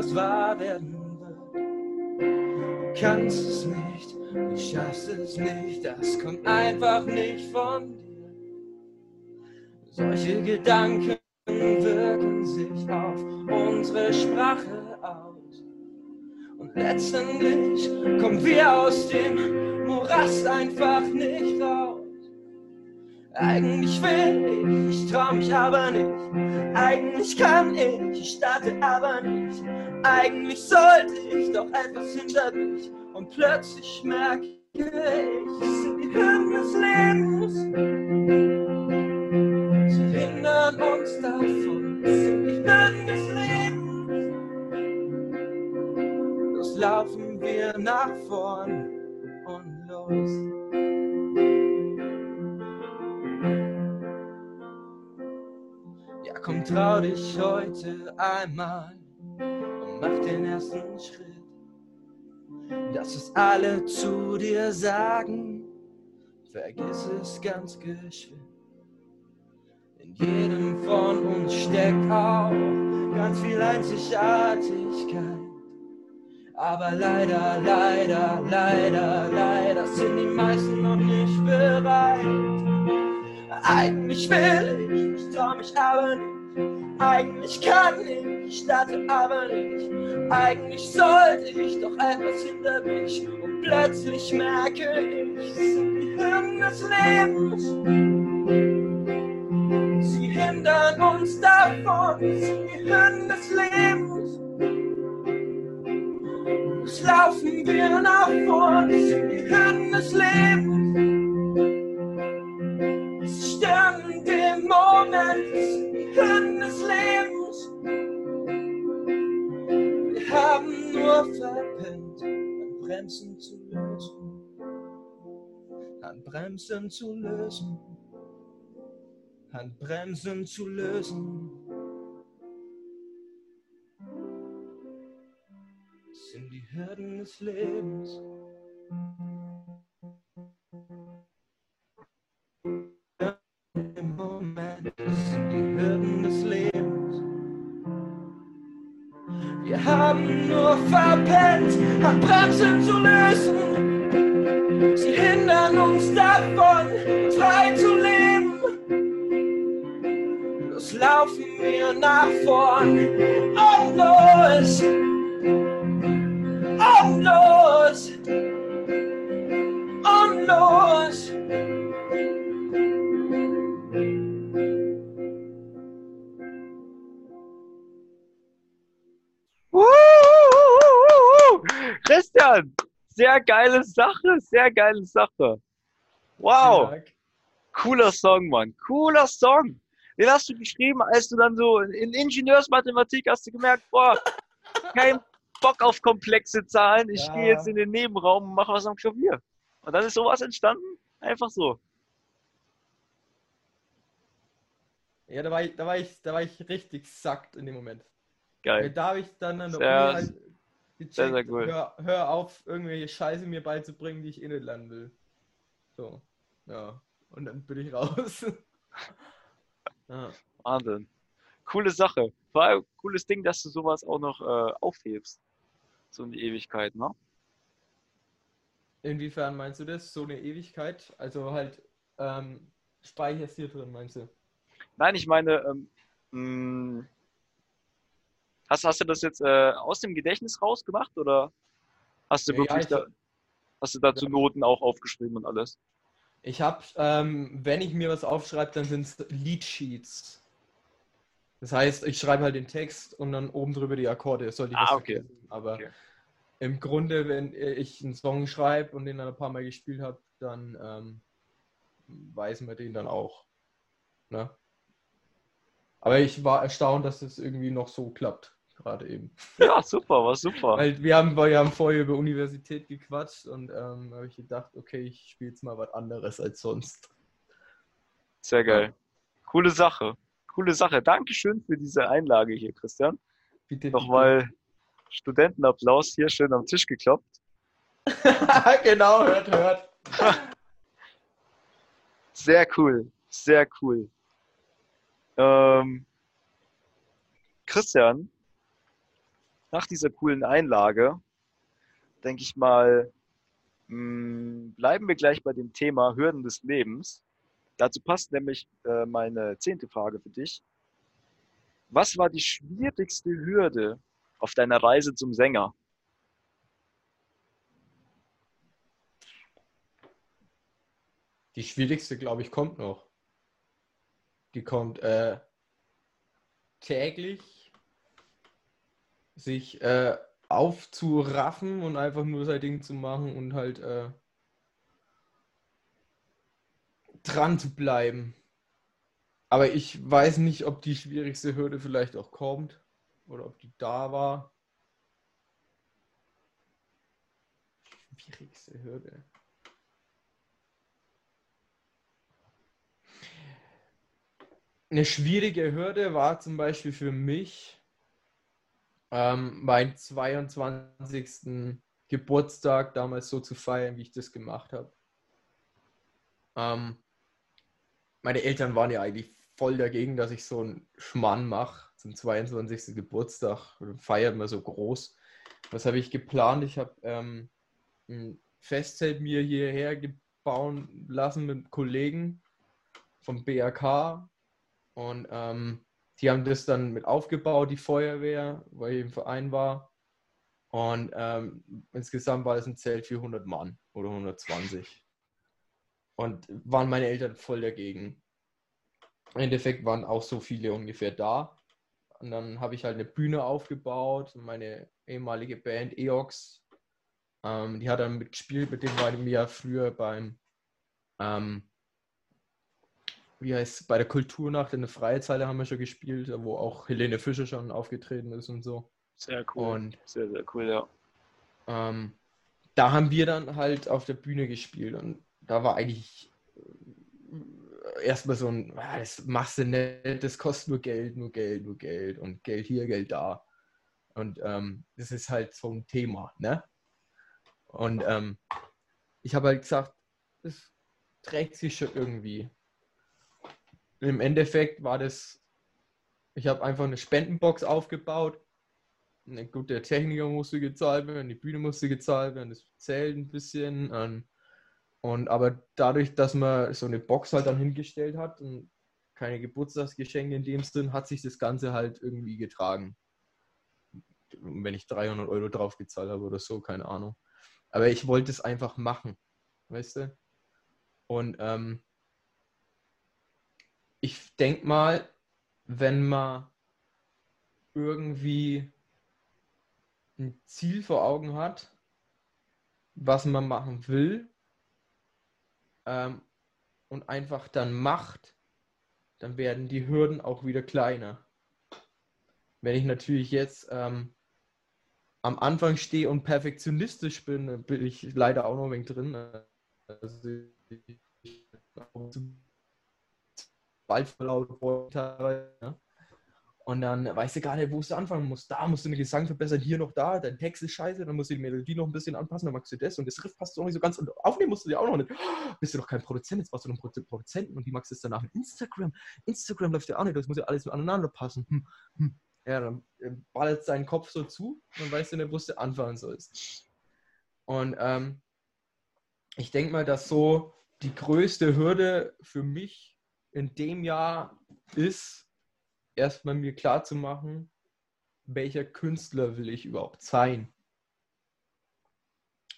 Niemals wahr werden wird. Du kannst es nicht, du schaffst es nicht, das kommt einfach nicht von dir. Solche Gedanken wirken sich auf unsere Sprache aus. Und letztendlich kommen wir aus dem Morast einfach nicht raus. Eigentlich will ich, ich trau mich aber nicht. Eigentlich kann ich, ich starte aber nicht. Eigentlich sollte ich doch etwas hinter mich. Und plötzlich merke ich, es sind die Hürden des Lebens. Sie hindern uns davon, es sind die Hürden des Lebens. Los laufen wir nach vorn und los. Komm, trau dich heute einmal und mach den ersten Schritt. Dass es alle zu dir sagen, vergiss es ganz geschwind. In jedem von uns steckt auch ganz viel Einzigartigkeit. Aber leider, leider, leider, leider sind die meisten noch nicht bereit. Eigentlich will ich, ich trau mich aber nicht. Eigentlich kann ich, ich starte aber nicht. Eigentlich sollte ich doch etwas hinter mich. Und plötzlich merke ich, die Hürden des Lebens. Sie hindern uns davon, die Hürden des Lebens. Es laufen wir nach vorn, die Hürden des Lebens. Den Moment, Hürden des Lebens. Wir haben nur verpennt, an Bremsen zu lösen. An Bremsen zu lösen. An Bremsen zu lösen. Das sind die Hürden des Lebens. Bremsen zu lösen. Sie hindern uns davon, frei zu leben. Los laufen wir nach vorn geile Sache, sehr geile Sache. Wow, cooler Song, Mann, cooler Song. Den hast du geschrieben, als du dann so in Ingenieursmathematik hast du gemerkt, boah, (laughs) kein Bock auf komplexe Zahlen. Ich Ja. gehe jetzt in den Nebenraum und mache was am Klavier. Und dann ist sowas entstanden. Einfach so. Ja, da war ich, da war ich, da war ich richtig sackt in dem Moment. Geil. da habe ich dann an der Uni halt gecheckt, sehr, sehr cool. hör, hör auf, irgendwelche Scheiße mir beizubringen, die ich eh nicht lernen will. So, ja. Und dann bin ich raus. (laughs) ja. Wahnsinn. Coole Sache. Vor allem cooles Ding, dass du sowas auch noch äh, aufhebst. So in die Ewigkeit, ne? Inwiefern meinst du das? So eine Ewigkeit? Also halt ähm, speicherst hier drin, meinst du? Nein, ich meine, ähm, mh, hast, hast du das jetzt äh, aus dem Gedächtnis rausgemacht oder hast du Ja, wirklich ich- da, hast du dazu Ja. Noten auch aufgeschrieben und alles? Ich habe, ähm, wenn ich mir was aufschreibe, dann sind es Leadsheets. Das heißt, ich schreibe halt den Text und dann oben drüber die Akkorde. Sollte ich Ah, okay. vergessen. Aber Okay. im Grunde, wenn ich einen Song schreibe und den dann ein paar Mal gespielt habe, dann ähm, weiß man den dann auch. Ne? Aber ich war erstaunt, dass es irgendwie noch so klappt, gerade eben. Ja, super, war super. Weil wir haben, wir haben vorher über Universität gequatscht und ähm, habe ich gedacht, okay, ich spiele jetzt mal was anderes als sonst. Sehr geil. Coole Sache. Coole Sache. Dankeschön für diese Einlage hier, Christian. Bitte, Nochmal Studentenapplaus hier schön am Tisch gekloppt. (laughs) genau, hört, hört. (laughs) Sehr cool, sehr cool. Ähm, Christian, nach dieser coolen Einlage, denke ich mal, mh, bleiben wir gleich bei dem Thema Hürden des Lebens. Dazu passt nämlich äh, meine zehnte Frage für dich. Was war die schwierigste Hürde auf deiner Reise zum Sänger? Die schwierigste, glaube ich, kommt noch. Die kommt äh, täglich sich äh, aufzuraffen und einfach nur sein Ding zu machen und halt äh, dran zu bleiben. Aber ich weiß nicht, ob die schwierigste Hürde vielleicht auch kommt oder ob die da war. Schwierigste Hürde. Eine schwierige Hürde war zum Beispiel für mich ähm, meinen 22. Geburtstag damals so zu feiern, wie ich das gemacht habe. Ähm, meine Eltern waren ja eigentlich voll dagegen, dass ich so einen Schmann mache zum 22. Geburtstag. Feiert man so groß. Was habe ich geplant? Ich habe ähm, ein Festzelt mir hierher gebaut lassen mit Kollegen vom BRK und ähm, die haben das dann mit aufgebaut, die Feuerwehr, weil ich im Verein war. Und ähm, insgesamt war das ein Zelt für 100 Mann oder 120. Und waren meine Eltern voll dagegen. Im Endeffekt waren auch so viele ungefähr da. Und dann habe ich halt eine Bühne aufgebaut. Meine ehemalige Band EOX, ähm, die hat dann mitgespielt, mit dem war ich ja früher beim ähm, wie heißt bei der Kulturnacht in der Freizeile haben wir schon gespielt, wo auch Helene Fischer schon aufgetreten ist und so. Sehr cool. Und Sehr, sehr cool, ja. ähm, da haben wir dann halt auf der Bühne gespielt und da war eigentlich äh, erstmal so ein, das machst du nicht, das kostet nur Geld, nur Geld, nur Geld und Geld hier, Geld da. Und ähm, das ist halt so ein Thema, ne? Und ähm, ich habe halt gesagt, es trägt sich schon irgendwie. Im Endeffekt war das, ich habe einfach eine Spendenbox aufgebaut, gut, der Techniker musste gezahlt werden, die Bühne musste gezahlt werden, das Zelt ein bisschen. Ähm, und aber dadurch, dass man so eine Box halt dann hingestellt hat und keine Geburtstagsgeschenke in dem Sinn, hat sich das Ganze halt irgendwie getragen. Wenn ich 300 Euro drauf gezahlt habe oder so, keine Ahnung. Aber ich wollte es einfach machen, weißt du? Und ähm, ich denke mal, wenn man irgendwie ein Ziel vor Augen hat, was man machen will, ähm, und einfach dann macht, dann werden die Hürden auch wieder kleiner. Wenn ich natürlich jetzt ähm, am Anfang stehe und perfektionistisch bin, bin ich leider auch noch ein wenig drin. Also ich, bald verlaut ne? Und dann weißt du gar nicht, wo du anfangen musst. Da musst du den Gesang verbessern, hier noch da, dein Text ist scheiße, dann musst du die Melodie noch ein bisschen anpassen, dann magst du das und das Riff passt auch nicht so ganz und aufnehmen musst du dir auch noch nicht. (gasps) Bist du doch kein Produzent, jetzt brauchst du noch einen Produzenten und die magst es danach Instagram. Instagram läuft ja auch nicht, das muss ja alles aneinander passen. Hm, hm. Ja, dann äh, ballert seinen Kopf so zu und weißt du nicht, wo du anfangen sollst. Und ähm, ich denke mal, dass so die größte Hürde für mich in dem Jahr ist, erstmal mir klar zu machen, welcher Künstler will ich überhaupt sein?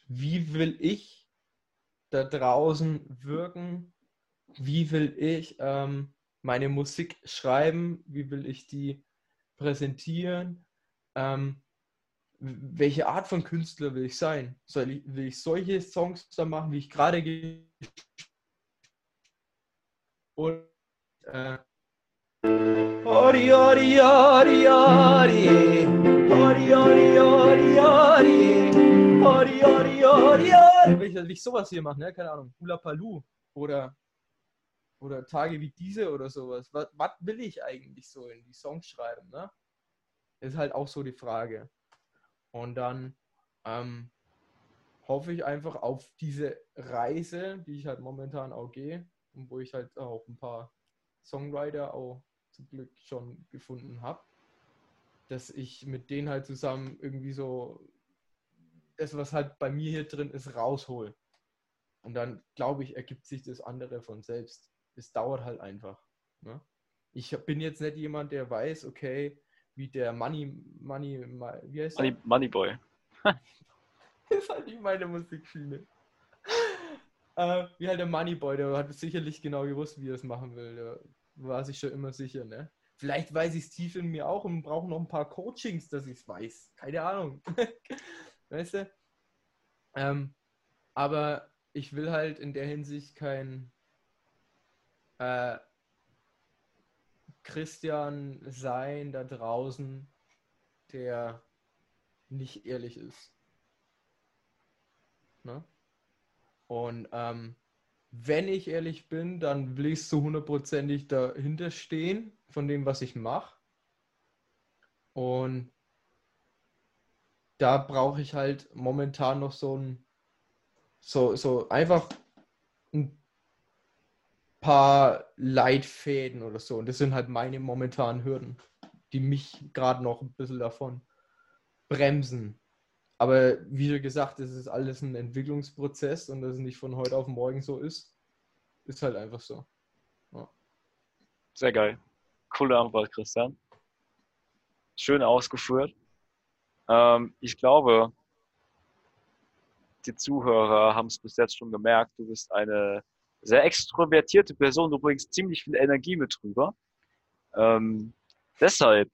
Wie will ich da draußen wirken? Wie will ich ähm, meine Musik schreiben? Wie will ich die präsentieren? Ähm, welche Art von Künstler will ich sein? Soll ich, will ich solche Songs da machen, wie ich gerade und äh, Ori, ori, ori, ori. Ori, ori, ori, ori. Ori, ori, ori, ori. Will ich, will ich sowas hier machen, ne? Keine Ahnung. Hula Palu oder, oder Tage wie diese oder sowas. Was, was will ich eigentlich so in die Songs schreiben, ne? Ist halt auch so die Frage. Und dann ähm, hoffe ich einfach auf diese Reise, die ich halt momentan auch gehe und wo ich halt auch ein paar Songwriter auch zum Glück schon gefunden habe, dass ich mit denen halt zusammen irgendwie so das, was halt bei mir hier drin ist, raushol. Und dann, glaube ich, ergibt sich das andere von selbst. Es dauert halt einfach. Ne? Ich bin jetzt nicht jemand, der weiß, okay, wie der Money, Money, wie heißt Money, Money Boy. (laughs) das ist halt nicht meine Musikschiene. Äh, wie halt der Moneyboy, der hat sicherlich genau gewusst, wie er es machen will. Der war sich schon immer sicher, ne? Vielleicht weiß ich es tief in mir auch und brauche noch ein paar Coachings, dass ich es weiß. Keine Ahnung. (laughs) weißt du? Ähm, aber ich will halt in der Hinsicht kein äh, Christian sein da draußen, der nicht ehrlich ist. Ne? Und ähm, wenn ich ehrlich bin, dann will ich so hundertprozentig dahinter stehen von dem, was ich mache. Und da brauche ich halt momentan noch so ein, so, so einfach ein paar Leitfäden oder so. Und das sind halt meine momentanen Hürden, die mich gerade noch ein bisschen davon bremsen. Aber wie gesagt, es ist alles ein Entwicklungsprozess und dass es nicht von heute auf morgen so ist, ist halt einfach so. Ja. Sehr geil. Coole Antwort, Christian. Schön ausgeführt. Ähm, ich glaube, die Zuhörer haben es bis jetzt schon gemerkt, du bist eine sehr extrovertierte Person, du bringst ziemlich viel Energie mit rüber. Ähm, deshalb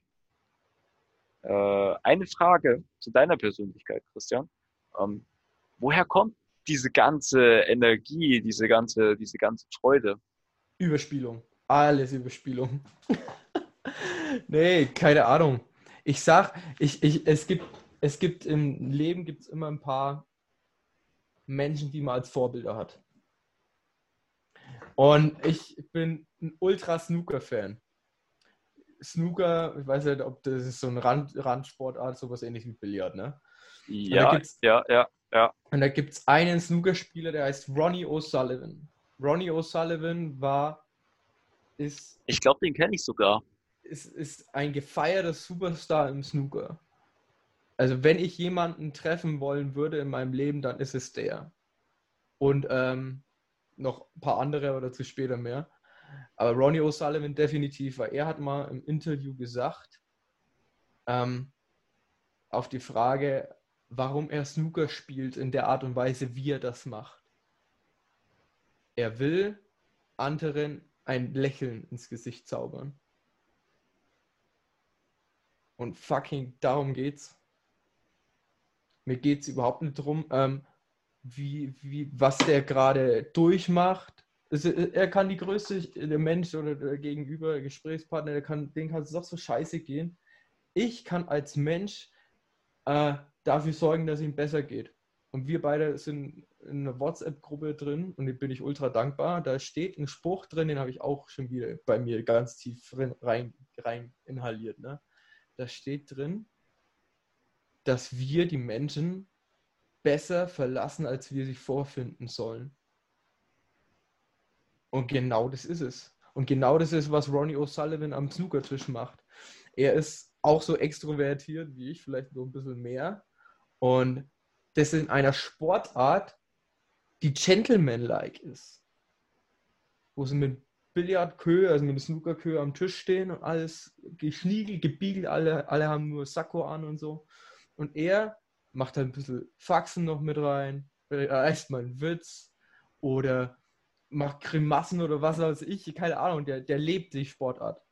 äh, eine Frage zu deiner Persönlichkeit, Christian. Ähm, woher kommt diese ganze Energie, diese ganze, diese ganze Freude? Überspielung. Alles Überspielung. (laughs) nee, keine Ahnung. Ich sag, ich, ich, es gibt, es gibt im Leben gibt's immer ein paar Menschen, die man als Vorbilder hat. Und ich bin ein Ultra-Snooker-Fan. Snooker, ich weiß nicht, ob das ist so eine Rand, Randsportart, sowas ähnlich wie Billard, ne? Ja, ja, ja, ja. Und da gibt es einen Snookerspieler, der heißt Ronnie O'Sullivan. Ronnie O'Sullivan war, ist. Ich glaube, den kenne ich sogar. Ist, ist ein gefeierter Superstar im Snooker. Also wenn ich jemanden treffen wollen würde in meinem Leben, dann ist es der. Und ähm, noch ein paar andere oder zu später mehr. Aber Ronnie O'Sullivan definitiv, weil er hat mal im Interview gesagt, ähm, auf die Frage, warum er Snooker spielt in der Art und Weise, wie er das macht. Er will anderen ein Lächeln ins Gesicht zaubern. Und fucking darum geht's. Mir geht's überhaupt nicht drum, ähm, wie, wie, was der gerade durchmacht. Es, er kann die größte, der Mensch oder der Gegenüber, der Gesprächspartner, der kann, den kann es doch so scheiße gehen. Ich kann als Mensch äh, dafür sorgen, dass es ihm besser geht. Und wir beide sind in einer WhatsApp-Gruppe drin und dem bin ich ultra dankbar. Da steht ein Spruch drin, den habe ich auch schon wieder bei mir ganz tief rein, rein inhaliert. Ne? Da steht drin, dass wir die Menschen besser verlassen, als wir sie vorfinden sollen. Und genau das ist es. Und genau das ist, was Ronnie O'Sullivan am Snookertisch macht. Er ist auch so extrovertiert wie ich, vielleicht so ein bisschen mehr. Und das in einer Sportart, die gentleman-like ist. Wo sie mit Billardkö, also mit Snookerkö am Tisch stehen und alles geschniegelt, gebiegelt, alle, alle haben nur Sakko an und so. Und er macht halt ein bisschen Faxen noch mit rein, reißt mal einen Witz oder macht Grimassen oder was weiß ich, keine Ahnung, der, der lebt die Sportart.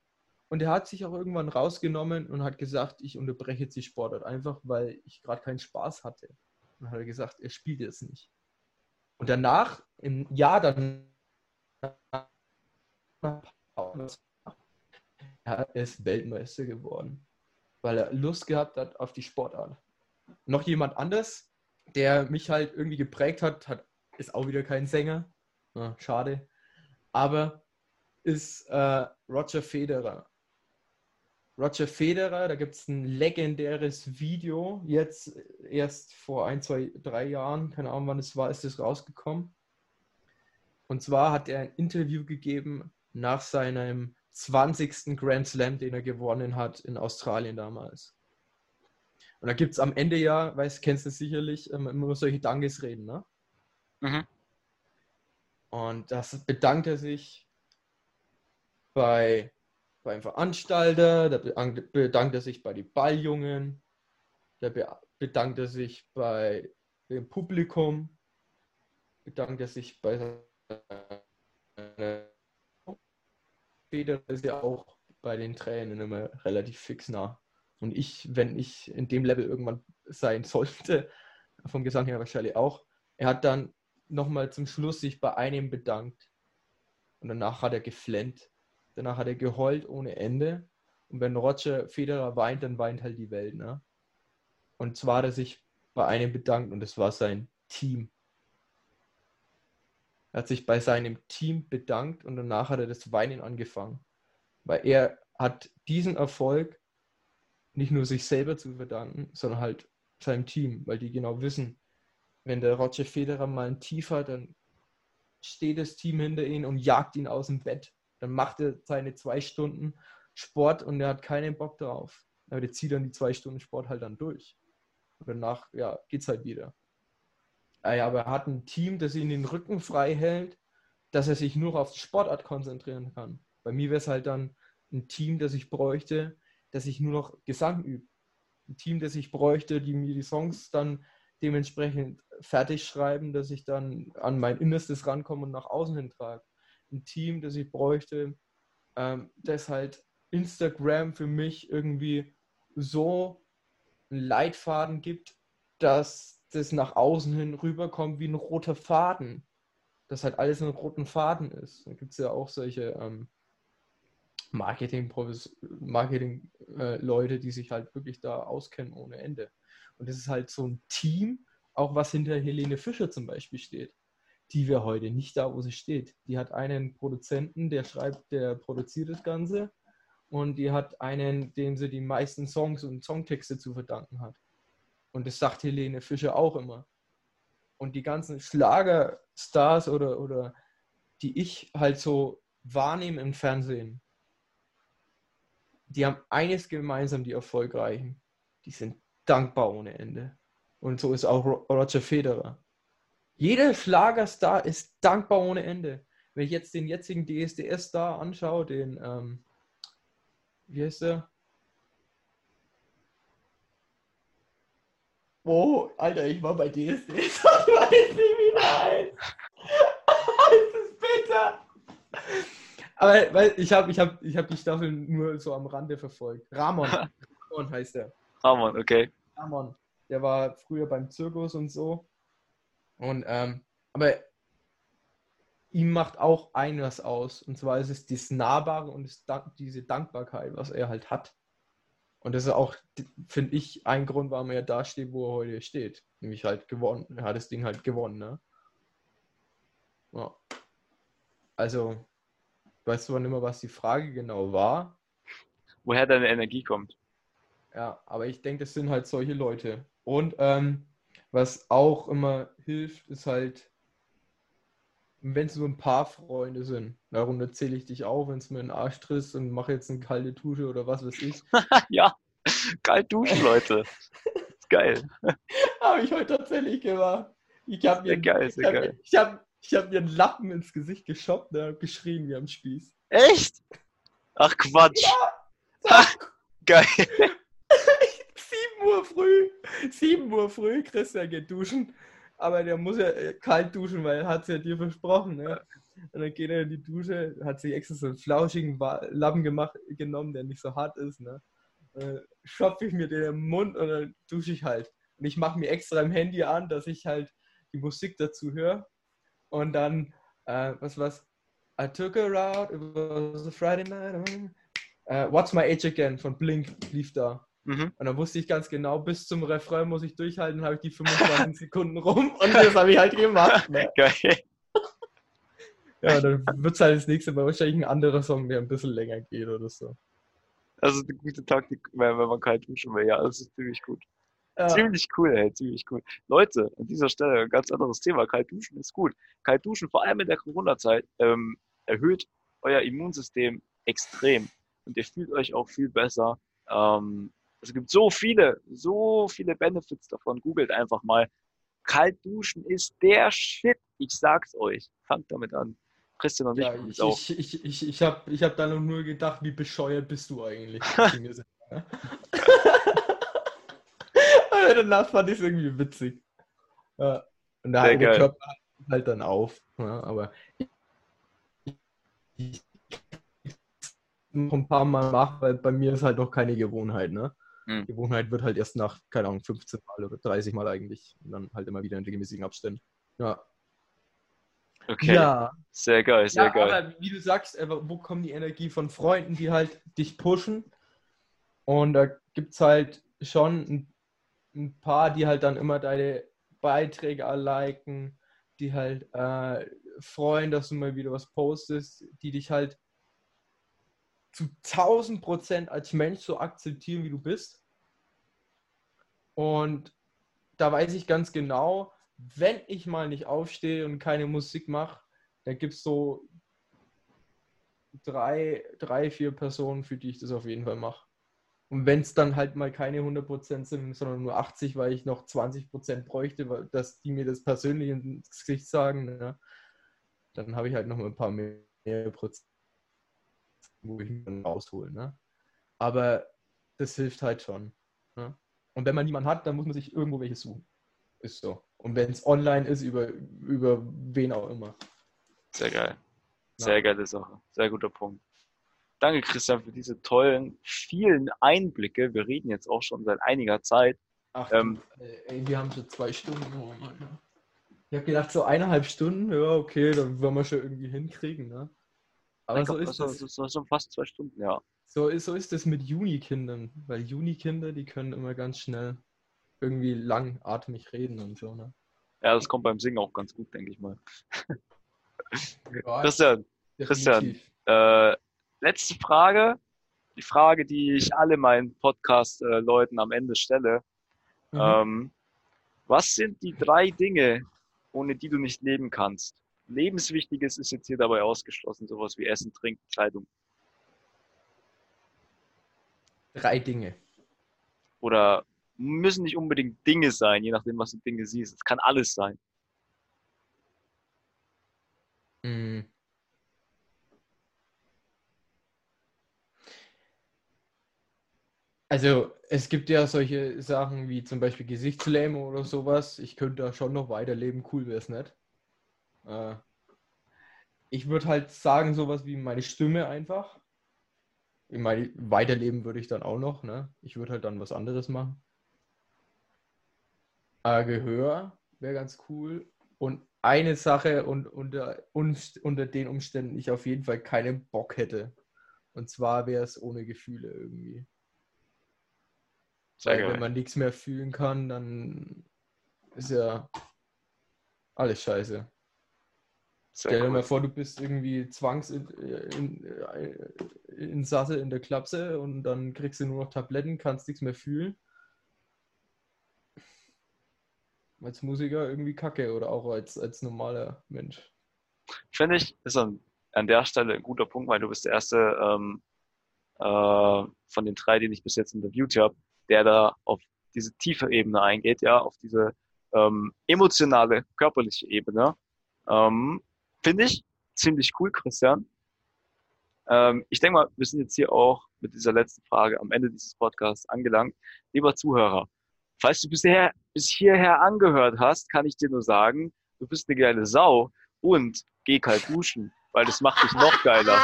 Und er hat sich auch irgendwann rausgenommen und hat gesagt, ich unterbreche jetzt die Sportart einfach, weil ich gerade keinen Spaß hatte. Und dann hat er gesagt, er spielt jetzt nicht. Und danach, im Jahr dann, er ist Weltmeister geworden, weil er Lust gehabt hat auf die Sportart. Noch jemand anders, der mich halt irgendwie geprägt hat, hat ist auch wieder kein Sänger. Ja, schade. Aber ist äh, Roger Federer. Roger Federer, da gibt es ein legendäres Video, jetzt erst vor ein, zwei, drei Jahren, keine Ahnung wann es war, ist es rausgekommen. Und zwar hat er ein Interview gegeben nach seinem 20. Grand Slam, den er gewonnen hat in Australien damals. Und da gibt es am Ende ja, weißt kennst du sicherlich, ähm, immer solche Dankesreden, ne? Mhm. Und das bedankt er sich bei beim Veranstalter, da bedankt er sich bei den Balljungen, da bedankt er sich bei dem Publikum, bedankt er sich bei Feder ist ja auch bei den Tränen immer relativ fix nah. Und ich, wenn ich in dem Level irgendwann sein sollte, vom Gesang her wahrscheinlich auch, er hat dann nochmal zum Schluss sich bei einem bedankt. Und danach hat er geflennt. Danach hat er geheult ohne Ende. Und wenn Roger Federer weint, dann weint halt die Welt. Ne? Und zwar hat er sich bei einem bedankt und das war sein Team. Er hat sich bei seinem Team bedankt und danach hat er das Weinen angefangen. Weil er hat diesen Erfolg nicht nur sich selber zu verdanken, sondern halt seinem Team, weil die genau wissen, wenn der Roger Federer mal ein Tief hat, dann steht das Team hinter ihm und jagt ihn aus dem Bett dann macht er seine zwei Stunden Sport und er hat keinen Bock drauf. Aber der zieht dann die zwei Stunden Sport halt dann durch. Und danach, ja, geht's halt wieder. Ah aber er hat ein Team, das ihn den Rücken frei hält, dass er sich nur auf die Sportart konzentrieren kann. Bei mir wäre es halt dann ein Team, das ich bräuchte, dass ich nur noch Gesang übe. Ein Team, das ich bräuchte, die mir die Songs dann dementsprechend fertig schreiben, dass ich dann an mein Innerstes rankomme und nach außen hin trage ein Team, das ich bräuchte, ähm, das halt Instagram für mich irgendwie so einen Leitfaden gibt, dass das nach außen hin rüberkommt wie ein roter Faden. Dass halt alles ein roten Faden ist. Da gibt es ja auch solche ähm, Marketing-Leute, Marketing, äh, die sich halt wirklich da auskennen ohne Ende. Und das ist halt so ein Team, auch was hinter Helene Fischer zum Beispiel steht die wäre heute nicht da, wo sie steht. Die hat einen Produzenten, der schreibt, der produziert das Ganze und die hat einen, dem sie die meisten Songs und Songtexte zu verdanken hat. Und das sagt Helene Fischer auch immer. Und die ganzen Schlagerstars oder, oder die ich halt so wahrnehme im Fernsehen, die haben eines gemeinsam, die Erfolgreichen. Die sind dankbar ohne Ende. Und so ist auch Roger Federer. Jeder Schlagerstar ist dankbar ohne Ende. Wenn ich jetzt den jetzigen DSDS-Star anschaue, den, ähm, wie heißt der? Oh, Alter, ich war bei DSDS und (laughs) weiß nicht, wie der heißt. (laughs) das ist bitter. Aber weil, ich habe ich hab, ich hab die Staffel nur so am Rande verfolgt. Ramon. (laughs) Ramon heißt er. Ramon, okay. Ramon. Der war früher beim Zirkus und so. Und, ähm, aber ihm macht auch eines aus. Und zwar ist es das Nahbare und das, diese Dankbarkeit, was er halt hat. Und das ist auch, finde ich, ein Grund, warum er da steht, wo er heute steht. Nämlich halt gewonnen. Er hat das Ding halt gewonnen, ne? Ja. Also, weißt du wann immer, was die Frage genau war? Woher deine Energie kommt. Ja, aber ich denke, das sind halt solche Leute. Und ähm, was auch immer hilft, ist halt, wenn es so ein paar Freunde sind. Darunter zähle ich dich auf, wenn es mir einen Arsch tritt und mache jetzt eine kalte Dusche oder was weiß ich. (laughs) ja, kalt duschen, Leute. ist geil. (laughs) habe ich heute tatsächlich gemacht. Ich habe mir, geil, ich hab, geil. Ich hab, ich hab mir einen Lappen ins Gesicht geschoppt und habe geschrien wie am Spieß. Echt? Ach Quatsch. Ja, (laughs) geil. 7 Uhr früh, 7 Uhr früh, Christian geht duschen, aber der muss ja äh, kalt duschen, weil er hat es ja dir versprochen. Ne? Und dann geht er in die Dusche, hat sich extra so einen flauschigen Lappen gemacht, genommen, der nicht so hart ist. Ne? Schopfe ich mir den im Mund und dann dusche ich halt. Und ich mache mir extra im Handy an, dass ich halt die Musik dazu höre. Und dann, äh, was was? I took a route, it was a Friday night. Uh, What's My Age Again von Blink lief da. Mhm. Und dann wusste ich ganz genau, bis zum Refrain muss ich durchhalten, habe ich die 25 (laughs) Sekunden rum und das habe ich halt gemacht. Ne? (laughs) Geil. Ja, dann wird es halt das nächste Mal wahrscheinlich ein anderer Song, der ein bisschen länger geht oder so. Ist eine gute Taktik, wenn man kalt duschen will. Ja, das ist ziemlich gut. Ja. Ziemlich cool, ey, ziemlich cool. Leute, an dieser Stelle ein ganz anderes Thema. Kalt duschen ist gut. Kalt duschen, vor allem in der Corona-Zeit, ähm, erhöht euer Immunsystem extrem. Und ihr fühlt euch auch viel besser. Ähm, es gibt so viele, so viele Benefits davon. Googelt einfach mal. Kalt duschen ist der Shit. Ich sag's euch. Fangt damit an. Christian und ja, ich, auch. Ich, ich, ich, ich habe ich hab da nur gedacht, wie bescheuert bist du eigentlich? Aber danach fand ich es irgendwie witzig. Ja. Und da hat der Körper halt dann auf. Ja, aber ich, noch ein paar Mal machen, weil bei mir ist halt noch keine Gewohnheit. Ne? Mhm. Gewohnheit wird halt erst nach, keine Ahnung, 15 Mal oder 30 Mal eigentlich. Und dann halt immer wieder in regelmäßigen Abständen. Ja. Okay. Ja. Sehr geil, sehr ja, geil. Aber wie du sagst, äh, wo kommt die Energie von Freunden, die halt dich pushen? Und da gibt es halt schon ein, ein, paar, die halt dann immer deine Beiträge liken, die halt äh, freuen, dass du mal wieder was postest, die dich halt zu 1000 Prozent als Mensch so akzeptieren, wie du bist. Und da weiß ich ganz genau, wenn ich mal nicht aufstehe und keine Musik mache, dann gibt es so drei, drei, vier Personen, für die ich das auf jeden Fall mache. Und wenn es dann halt mal keine 100% sind, sondern nur 80, weil ich noch 20% bräuchte, weil, dass die mir das persönlich ins Gesicht sagen, ne, dann habe ich halt noch mal ein paar mehr Prozent wo ich ihn rausholen. Ne? Aber das hilft halt schon. Ne? Und wenn man niemanden hat, dann muss man sich irgendwo welche suchen. Ist so. Und wenn es online ist, über, über wen auch immer. Sehr geil. Sehr ja. geile Sache. Sehr guter Punkt. Danke, Christian, für diese tollen, vielen Einblicke. Wir reden jetzt auch schon seit einiger Zeit. Ach, ähm, ey, wir haben schon zwei Stunden. Oh ich habe gedacht, so eineinhalb Stunden, ja, okay, dann werden wir schon irgendwie hinkriegen, ne? Aber so ist das. Das ist schon fast zwei Stunden, ja. So ist, so ist es mit Juni-Kindern, weil Juni-Kinder, die können immer ganz schnell irgendwie langatmig reden und so, ne? Ja, das kommt beim Singen auch ganz gut, denke ich mal. Ja, (laughs) Christian, Christian, äh, letzte Frage. Die Frage, die ich alle meinen Podcast-Leuten am Ende stelle. Mhm. Ähm, was sind die drei Dinge, ohne die du nicht leben kannst? Lebenswichtiges ist jetzt hier dabei ausgeschlossen, sowas wie Essen, Trinken, Kleidung. Drei Dinge. Oder müssen nicht unbedingt Dinge sein, je nachdem, was du Dinge siehst. Es kann alles sein. Mm. Also, es gibt ja solche Sachen wie zum Beispiel Gesichtslähmung oder sowas. Ich könnte da schon noch weiterleben, cool wäre es nicht. Äh, ich würde halt sagen, sowas wie meine Stimme einfach. Ich meine, weiterleben würde ich dann auch noch, ne? Ich würde halt dann was anderes machen. Äh, Gehör wäre ganz cool. Und eine Sache und unter, unter den Umständen ich auf jeden Fall keinen Bock hätte. Und zwar wäre es ohne Gefühle irgendwie. Sehr Weil wenn man nichts mehr fühlen kann, dann ist ja alles scheiße. Sehr Stell dir cool. mal vor, du bist irgendwie zwangs in, in, in Sasse in der Klapse und dann kriegst du nur noch Tabletten, kannst nichts mehr fühlen. Als Musiker irgendwie kacke oder auch als, als normaler Mensch. Finde ich, ist an, an der Stelle ein guter Punkt, weil du bist der erste ähm, äh, von den drei, den ich bis jetzt interviewt habe, der da auf diese tiefe Ebene eingeht, ja, auf diese ähm, emotionale, körperliche Ebene. Ähm, Finde ich ziemlich cool, Christian. Ähm, ich denke mal, wir sind jetzt hier auch mit dieser letzten Frage am Ende dieses Podcasts angelangt. Lieber Zuhörer, falls du bisher, bis hierher angehört hast, kann ich dir nur sagen, du bist eine geile Sau und geh kalt duschen, weil das macht dich noch geiler.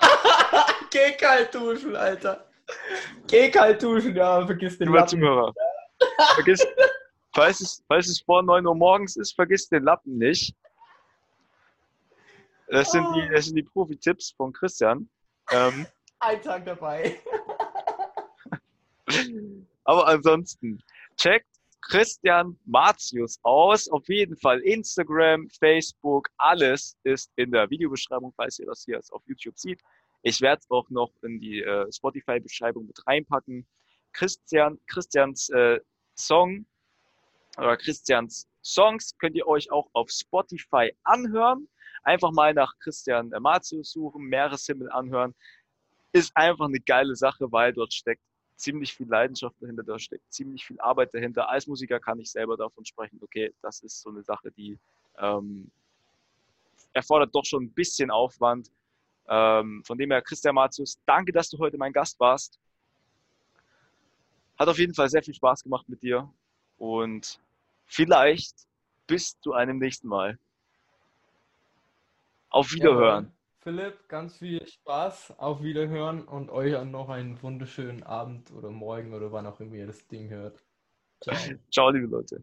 (laughs) Geh kalt duschen, Alter. Geh kalt duschen, ja, vergiss den Lappen. Zuhörer. Vergiss, falls, es, falls es vor 9 Uhr morgens ist, vergiss den Lappen nicht. Das sind die, das sind die Profi-Tipps von Christian. Ähm, Ein Tag dabei. (laughs) Aber ansonsten, checkt Christian Martius aus. Auf jeden Fall Instagram, Facebook, alles ist in der Videobeschreibung, falls ihr das hier auf YouTube sieht. Ich werde es auch noch in die äh, Spotify-Beschreibung mit reinpacken. Christian, Christians äh, Song oder Christians Songs könnt ihr euch auch auf Spotify anhören. Einfach mal nach Christian äh, Martius suchen, Meereshimmel anhören. Ist einfach eine geile Sache, weil dort steckt ziemlich viel Leidenschaft dahinter, da steckt ziemlich viel Arbeit dahinter. Als Musiker kann ich selber davon sprechen, okay, das ist so eine Sache, die ähm, erfordert doch schon ein bisschen Aufwand. Ähm, von dem her, Christian Martius, danke, dass du heute mein Gast warst. Hat auf jeden Fall sehr viel Spaß gemacht mit dir und vielleicht bis zu einem nächsten Mal. Auf Wiederhören. Ja, Philipp, ganz viel Spaß, auf Wiederhören und euch noch einen wunderschönen Abend oder Morgen oder wann auch immer ihr das Ding hört. Ciao, (laughs) Ciao liebe Leute.